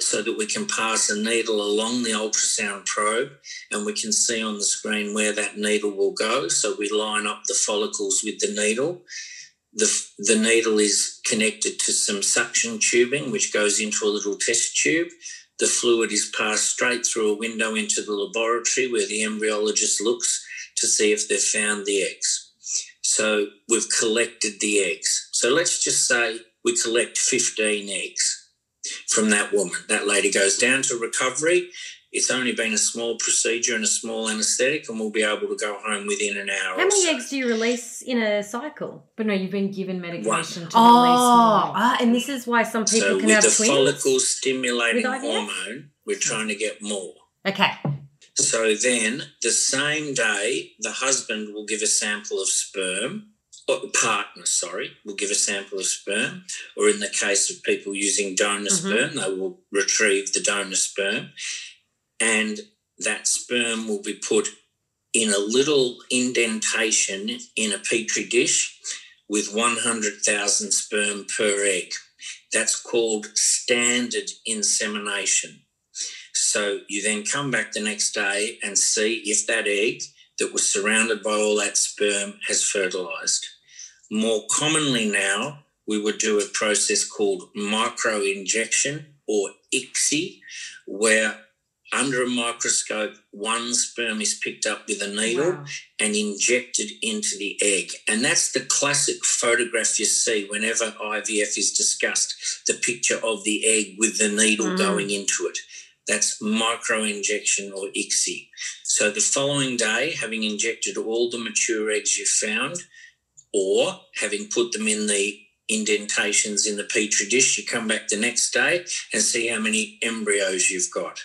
so that we can pass a needle along the ultrasound probe and we can see on the screen where that needle will go. So we line up the follicles with the needle. The, the needle is connected to some suction tubing, which goes into a little test tube. The fluid is passed straight through a window into the laboratory where the embryologist looks to see if they've found the eggs. So we've collected the eggs. So let's just say we collect 15 eggs from that woman. That lady goes down to recovery. It's only been a small procedure and a small anaesthetic, and we'll be able to go home within an hour. How or many so. eggs do you release in a cycle? But no, you've been given medication to Oh, release more. ah, and this is why some people So can with have the twins. follicle stimulating With IVF? hormone, we're trying to get more. Okay. So then, the same day, the husband will give a sample of sperm, or partner, sorry, will give a sample of sperm, or in the case of people using donor Mhm. sperm, they will retrieve the donor sperm, and that sperm will be put in a little indentation in a petri dish with 100,000 sperm per egg. That's called standard insemination. So you then come back the next day and see if that egg that was surrounded by all that sperm has fertilized. More commonly now, we would do a process called micro injection or ICSI, where under a microscope, one sperm is picked up with a needle wow. and injected into the egg. And that's the classic photograph you see whenever IVF is discussed the picture of the egg with the needle mm. going into it. That's micro injection or ICSI. So the following day, having injected all the mature eggs you found, or having put them in the indentations in the petri dish, you come back the next day and see how many embryos you've got.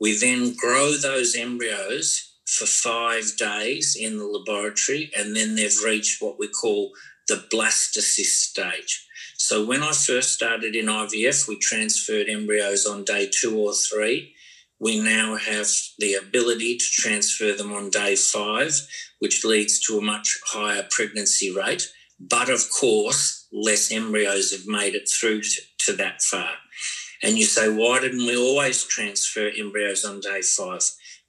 We then grow those embryos for five days in the laboratory, and then they've reached what we call the blastocyst stage. So when I first started in IVF, we transferred embryos on day two or three. We now have the ability to transfer them on day five, which leads to a much higher pregnancy rate. But of course, less embryos have made it through to, that far. And you say, why didn't we always transfer embryos on day five?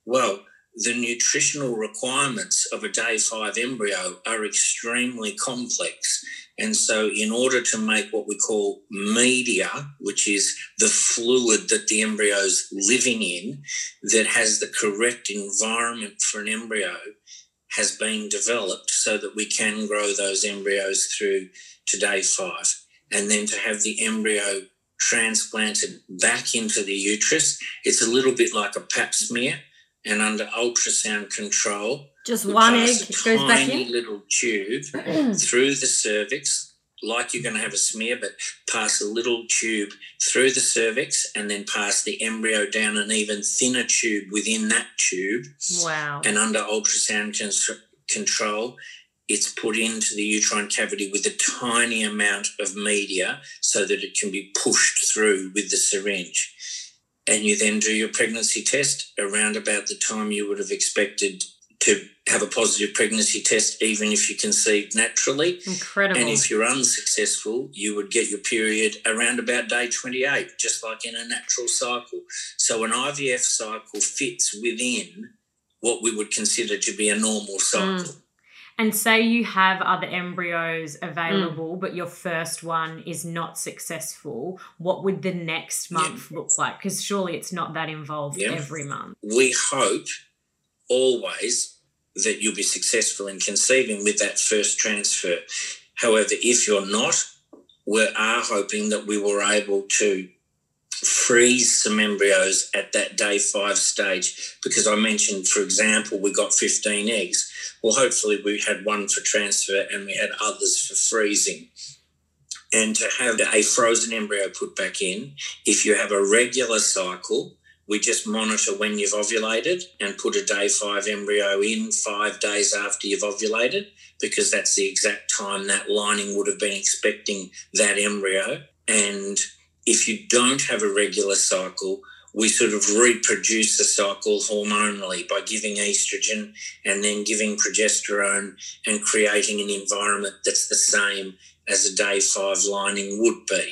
Well, the nutritional requirements of a day five embryo are extremely complex. And so, in order to make what we call media, which is the fluid that the embryo is living in, that has the correct environment for an embryo, has been developed so that we can grow those embryos through to day five. And then to have the embryo transplanted back into the uterus. It's a little bit like a pap smear, and under ultrasound control, just one egg goes back in. little tube <clears throat> through the cervix, like you're going to have a smear, but pass a little tube through the cervix and then pass the embryo down an even thinner tube within that tube. Wow! And under ultrasound control, it's put into the uterine cavity with a tiny amount of media so that it can be pushed through with the syringe. And you then do your pregnancy test around about the time you would have expected to have a positive pregnancy test, even if you conceived naturally. Incredible. And if you're unsuccessful, you would get your period around about day 28, just like in a natural cycle. So an IVF cycle fits within what we would consider to be a normal cycle. Mm. And say you have other embryos available, mm. but your first one is not successful, what would the next month yeah. look like? Because surely it's not that involved yeah. every month. We hope always that you'll be successful in conceiving with that first transfer. However, if you're not, we are hoping that we were able to freeze some embryos at that day five stage because I mentioned, for example, we got 15 eggs. Well, hopefully, we had one for transfer and we had others for freezing. And to have a frozen embryo put back in, if you have a regular cycle, we just monitor when you've ovulated and put a day five embryo in five days after you've ovulated because that's the exact time that lining would have been expecting that embryo. And if you don't have a regular cycle, we sort of reproduce the cycle hormonally by giving estrogen and then giving progesterone and creating an environment that's the same as a day five lining would be.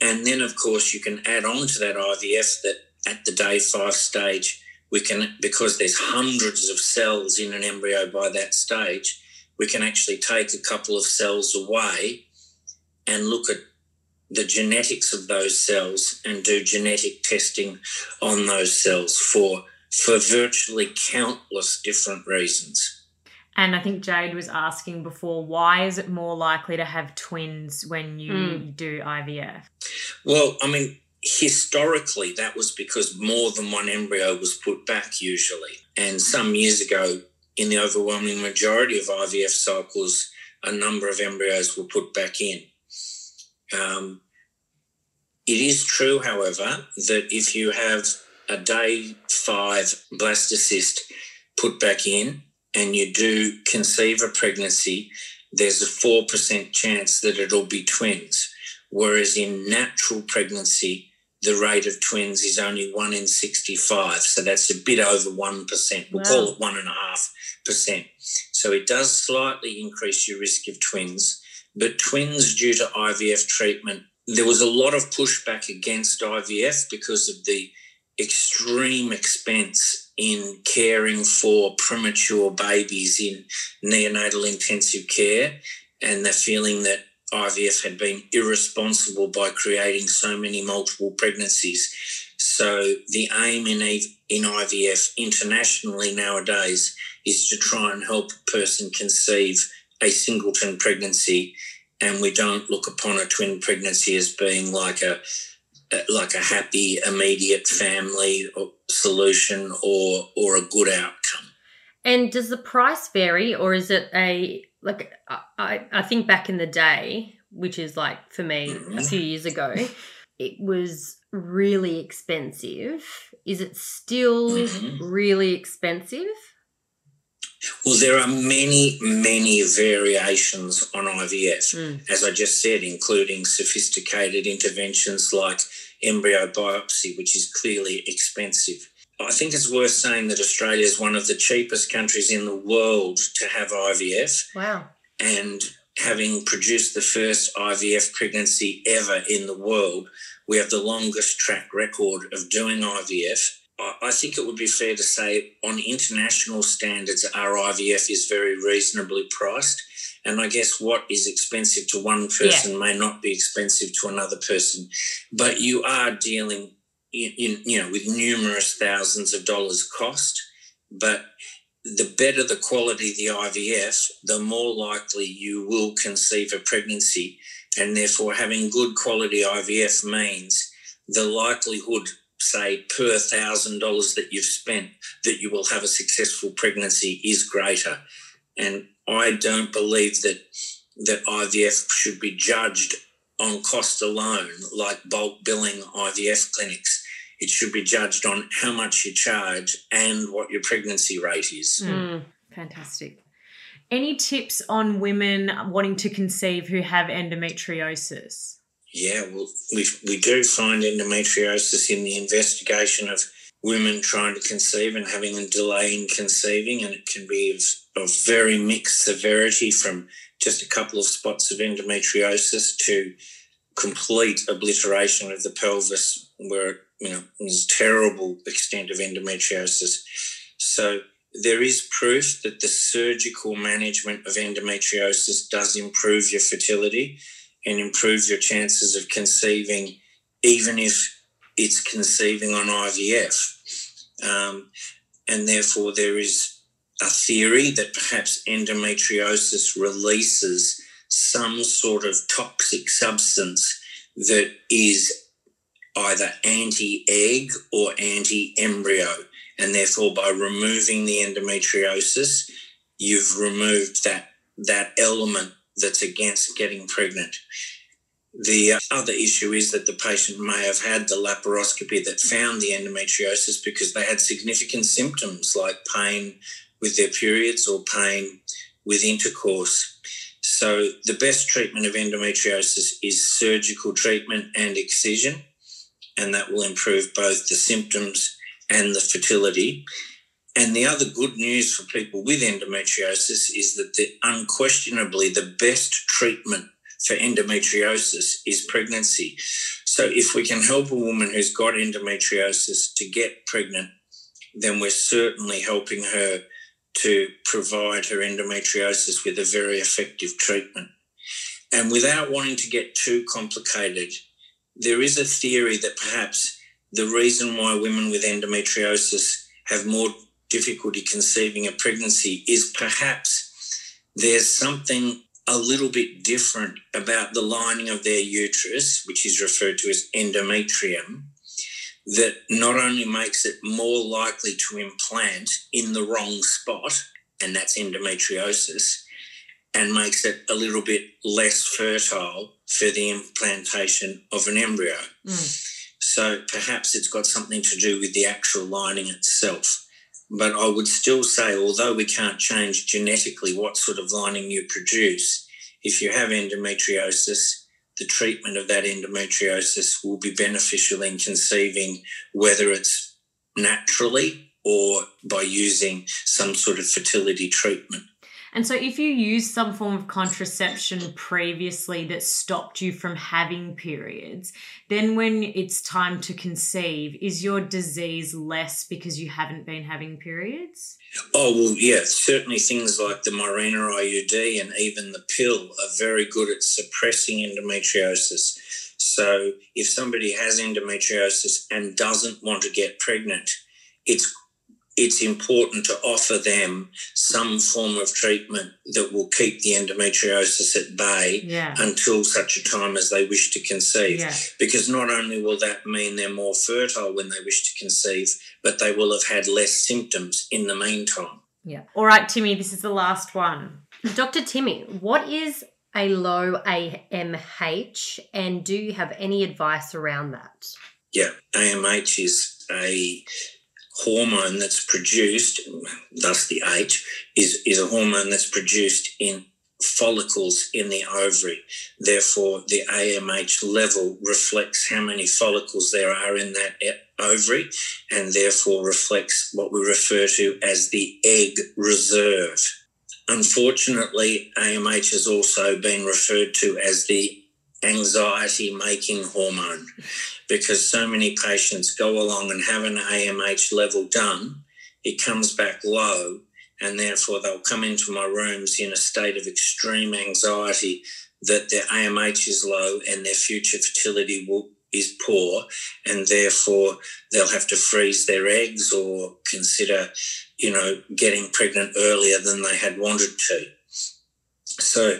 And then, of course, you can add on to that IVF that at the day five stage, we can, because there's hundreds of cells in an embryo by that stage, we can actually take a couple of cells away and look at the genetics of those cells and do genetic testing on those cells for for virtually countless different reasons. And I think Jade was asking before, why is it more likely to have twins when you mm. do IVF? Well, I mean, historically, that was because more than one embryo was put back usually. And some years ago, in the overwhelming majority of IVF cycles, a number of embryos were put back in. Um, it is true, however, that if you have a day five blastocyst put back in and you do conceive a pregnancy, there's a 4% chance that it'll be twins. Whereas in natural pregnancy, the rate of twins is only 1 in 65. So that's a bit over 1%. We'll wow. call it 1.5%. So it does slightly increase your risk of twins. But twins due to IVF treatment there was a lot of pushback against IVF because of the extreme expense in caring for premature babies in neonatal intensive care and the feeling that IVF had been irresponsible by creating so many multiple pregnancies. So the aim in, in IVF internationally nowadays is to try and help a person conceive a singleton pregnancy, and we don't look upon a twin pregnancy as being like a like a happy immediate family solution or or a good outcome. And does the price vary, or is it a like I, I think back in the day, which is like for me mm-hmm. a few years ago, it was really expensive. Is it still mm-hmm. really expensive? Well, there are many, many variations on IVF, mm. as I just said, including sophisticated interventions like embryo biopsy, which is clearly expensive. I think it's worth saying that Australia is one of the cheapest countries in the world to have IVF. Wow. And having produced the first IVF pregnancy ever in the world, we have the longest track record of doing IVF. I think it would be fair to say, on international standards, our IVF is very reasonably priced. And I guess what is expensive to one person yeah. may not be expensive to another person. But you are dealing in, in, you know, with numerous thousands of dollars cost. But the better the quality of the IVF, the more likely you will conceive a pregnancy. And therefore, having good quality IVF means the likelihood, say, per thousand dollars that you've spent, that you will have a successful pregnancy is greater. And I don't believe that that IVF should be judged on cost alone, like bulk billing IVF clinics it should be judged on how much you charge and what your pregnancy rate is. Mm, fantastic. Any tips on women wanting to conceive who have endometriosis? Yeah, well, we, we do find endometriosis in the investigation of women trying to conceive and having a delay in conceiving, and it can be of, of very mixed severity from just a couple of spots of endometriosis to complete obliteration of the pelvis where you know there's terrible extent of endometriosis. So there is proof that the surgical management of endometriosis does improve your fertility and improve your chances of conceiving, even if it's conceiving on IVF. Um, and therefore, there is a theory that perhaps endometriosis releases some sort of toxic substance that is either anti egg or anti embryo. And therefore, by removing the endometriosis, you've removed that, that element that's against getting pregnant. The other issue is that the patient may have had the laparoscopy that found the endometriosis because they had significant symptoms like pain with their periods or pain with intercourse. So, the best treatment of endometriosis is surgical treatment and excision and that will improve both the symptoms and the fertility. And the other good news for people with endometriosis is that the, unquestionably the best treatment for endometriosis is pregnancy. So if we can help a woman who's got endometriosis to get pregnant, then we're certainly helping her to provide her endometriosis with a very effective treatment. And without wanting to get too complicated, there is a theory that perhaps the reason why women with endometriosis have more difficulty conceiving a pregnancy is perhaps there's something a little bit different about the lining of their uterus, which is referred to as endometrium, that not only makes it more likely to implant in the wrong spot, and that's endometriosis, and makes it a little bit less fertile for the implantation of an embryo. Mm. So perhaps it's got something to do with the actual lining itself. But I would still say, although we can't change genetically what sort of lining you produce, if you have endometriosis, the treatment of that endometriosis will be beneficial in conceiving, whether it's naturally or by using some sort of fertility treatment. And so, if you used some form of contraception previously that stopped you from having periods, then when it's time to conceive, is your disease less because you haven't been having periods? Oh, well, yeah, certainly things like the Mirena IUD and even the pill are very good at suppressing endometriosis. So, if somebody has endometriosis and doesn't want to get pregnant, it's it's important to offer them some form of treatment that will keep the endometriosis at bay yeah. until such a time as they wish to conceive. Yeah. Because not only will that mean they're more fertile when they wish to conceive, but they will have had less symptoms in the meantime. Yeah. All right, Timmy, this is the last one. Dr. Timmy, what is a low AMH and do you have any advice around that? Yeah, AMH is a hormone that's produced, thus the H, is, is a hormone that's produced in follicles in the ovary. Therefore, the AMH level reflects how many follicles there are in that ovary and therefore reflects what we refer to as the egg reserve. Unfortunately, AMH has also been referred to as the anxiety making hormone because so many patients go along and have an AMH level done, it comes back low, and therefore they'll come into my rooms in a state of extreme anxiety that their AMH is low and their future fertility will, is poor, and therefore they'll have to freeze their eggs or consider, you know, getting pregnant earlier than they had wanted to. So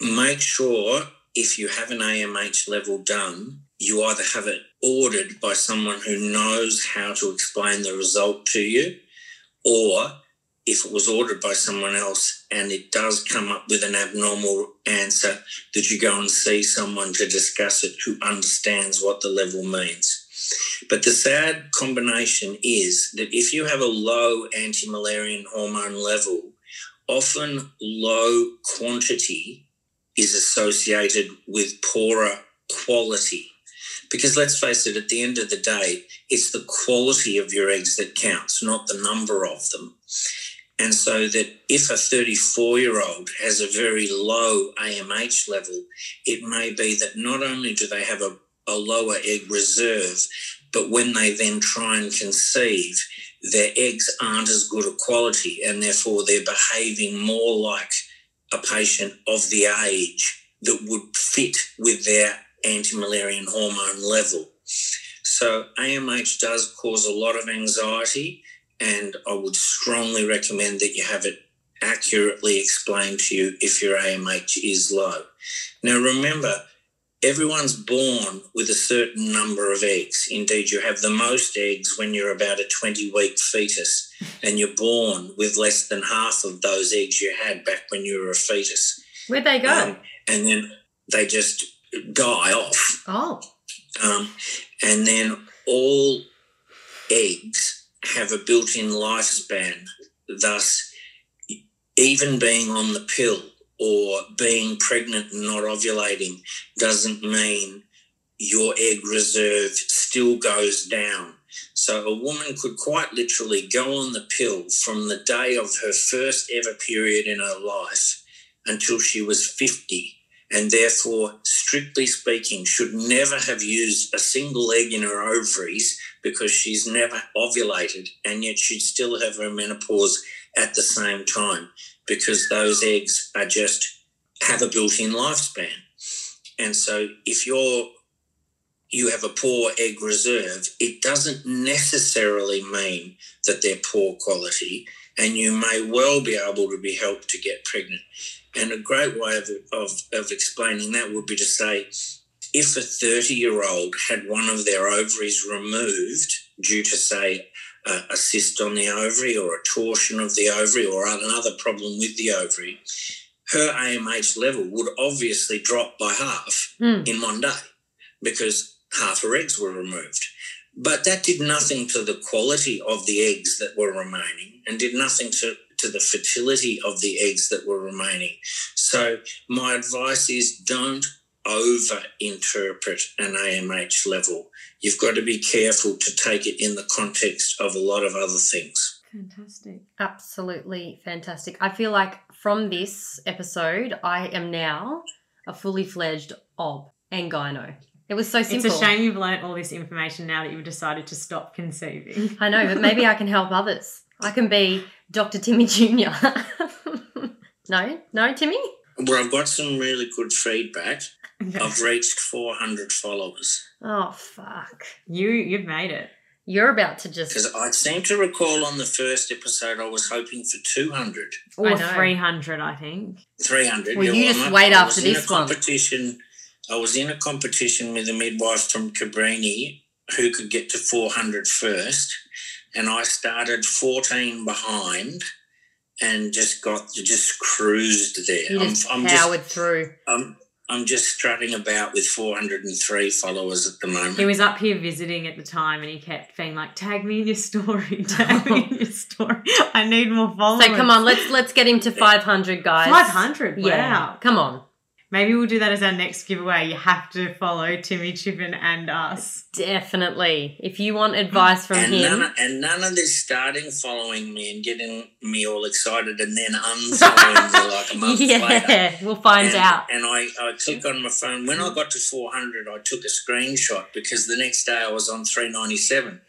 make sure if you have an AMH level done, you either have it ordered by someone who knows how to explain the result to you, or if it was ordered by someone else and it does come up with an abnormal answer, that you go and see someone to discuss it who understands what the level means. But the sad combination is that if you have a low anti Müllerian hormone level, often low quantity is associated with poorer quality. Because let's face it, at the end of the day, it's the quality of your eggs that counts, not the number of them. And so that if a 34 year old has a very low AMH level, it may be that not only do they have a, a lower egg reserve, but when they then try and conceive, their eggs aren't as good a quality and therefore they're behaving more like a patient of the age that would fit with their anti Müllerian hormone level. So, AMH does cause a lot of anxiety, and I would strongly recommend that you have it accurately explained to you if your AMH is low. Now, remember, everyone's born with a certain number of eggs. Indeed, you have the most eggs when you're about a 20 week fetus, <laughs> and you're born with less than half of those eggs you had back when you were a fetus. Where'd they go? Um, and then they just die off. Oh. Um, and then all eggs have a built in lifespan. Thus, even being on the pill or being pregnant and not ovulating doesn't mean your egg reserve still goes down. So a woman could quite literally go on the pill from the day of her first ever period in her life until she was 50 and therefore, strictly speaking, should never have used a single egg in her ovaries because she's never ovulated, and yet she'd still have her menopause at the same time because those eggs are just have a built-in lifespan. And so if you're you have a poor egg reserve, it doesn't necessarily mean that they're poor quality, and you may well be able to be helped to get pregnant. And a great way of, of, of explaining that would be to say if a 30 year old had one of their ovaries removed due to, say, a, a cyst on the ovary or a torsion of the ovary or another problem with the ovary, her AMH level would obviously drop by half mm. in one day because half her eggs were removed. But that did nothing to the quality of the eggs that were remaining and did nothing to, to the fertility of the eggs that were remaining. So, my advice is don't over interpret an AMH level. You've got to be careful to take it in the context of a lot of other things. Fantastic. Absolutely fantastic. I feel like from this episode, I am now a fully fledged ob and gyno. It was so simple. It's a shame you've learnt all this information now that you've decided to stop conceiving. I know, but maybe I can help others. I can be Dr. Timmy Jr. <laughs> no? No, Timmy? Well, I've got some really good feedback. <laughs> I've reached 400 followers. Oh, fuck. You you've made it. You're about to just. Because I seem to recall on the first episode I was hoping for 200. Or 300, I think. 300. Well, you I'm just up- wait I after was in this a one. competition. I was in a competition with a midwife from Cabrini who could get to 400 first, and I started 14 behind and just got just cruised there. You I'm, just I'm powered just through. I'm, I'm just strutting about with 403 followers at the moment. He was up here visiting at the time and he kept being like, tag me in your story, <laughs> tag me in your story. I need more followers. So come on, let's let's get him to <laughs> 500, guys. 500? Yeah. Come on. Maybe we'll do that as our next giveaway. You have to follow Timmy Chippen and us. Definitely. If you want advice from and him, none, of, and none of this starting following me and getting me all excited and then unfollowing me like a <laughs> month later. yeah, we'll find and, out. And I, I click on my phone. When I got to 400, I took a screenshot because the next day I was on 397.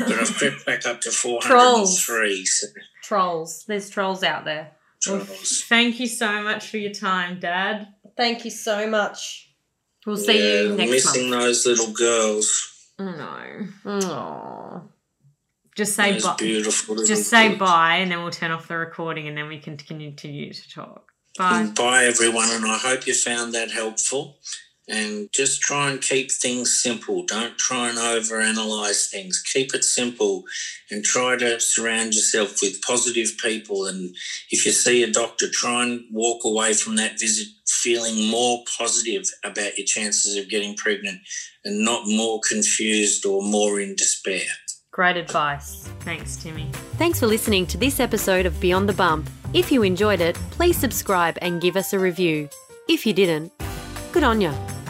But I've crept back up to 403. So, Trolls. There's trolls out there. trolls. Thank you so much for your time, Dad. Thank you so much. We'll see Yeah, you next missing month. those little girls. No. Aww. Just say those bye. beautiful Just say kids. bye and then we'll turn off the recording and then we can continue to talk. Bye. And bye, everyone. And I hope you found that helpful. And just try and keep things simple. Don't try and overanalyze things. Keep it simple and try to surround yourself with positive people. And if you see a doctor, try and walk away from that visit feeling more positive about your chances of getting pregnant and not more confused or more in despair. Great advice. Thanks, Timmy. Thanks for listening to this episode of Beyond the Bump. If you enjoyed it, please subscribe and give us a review. If you didn't, good on ya.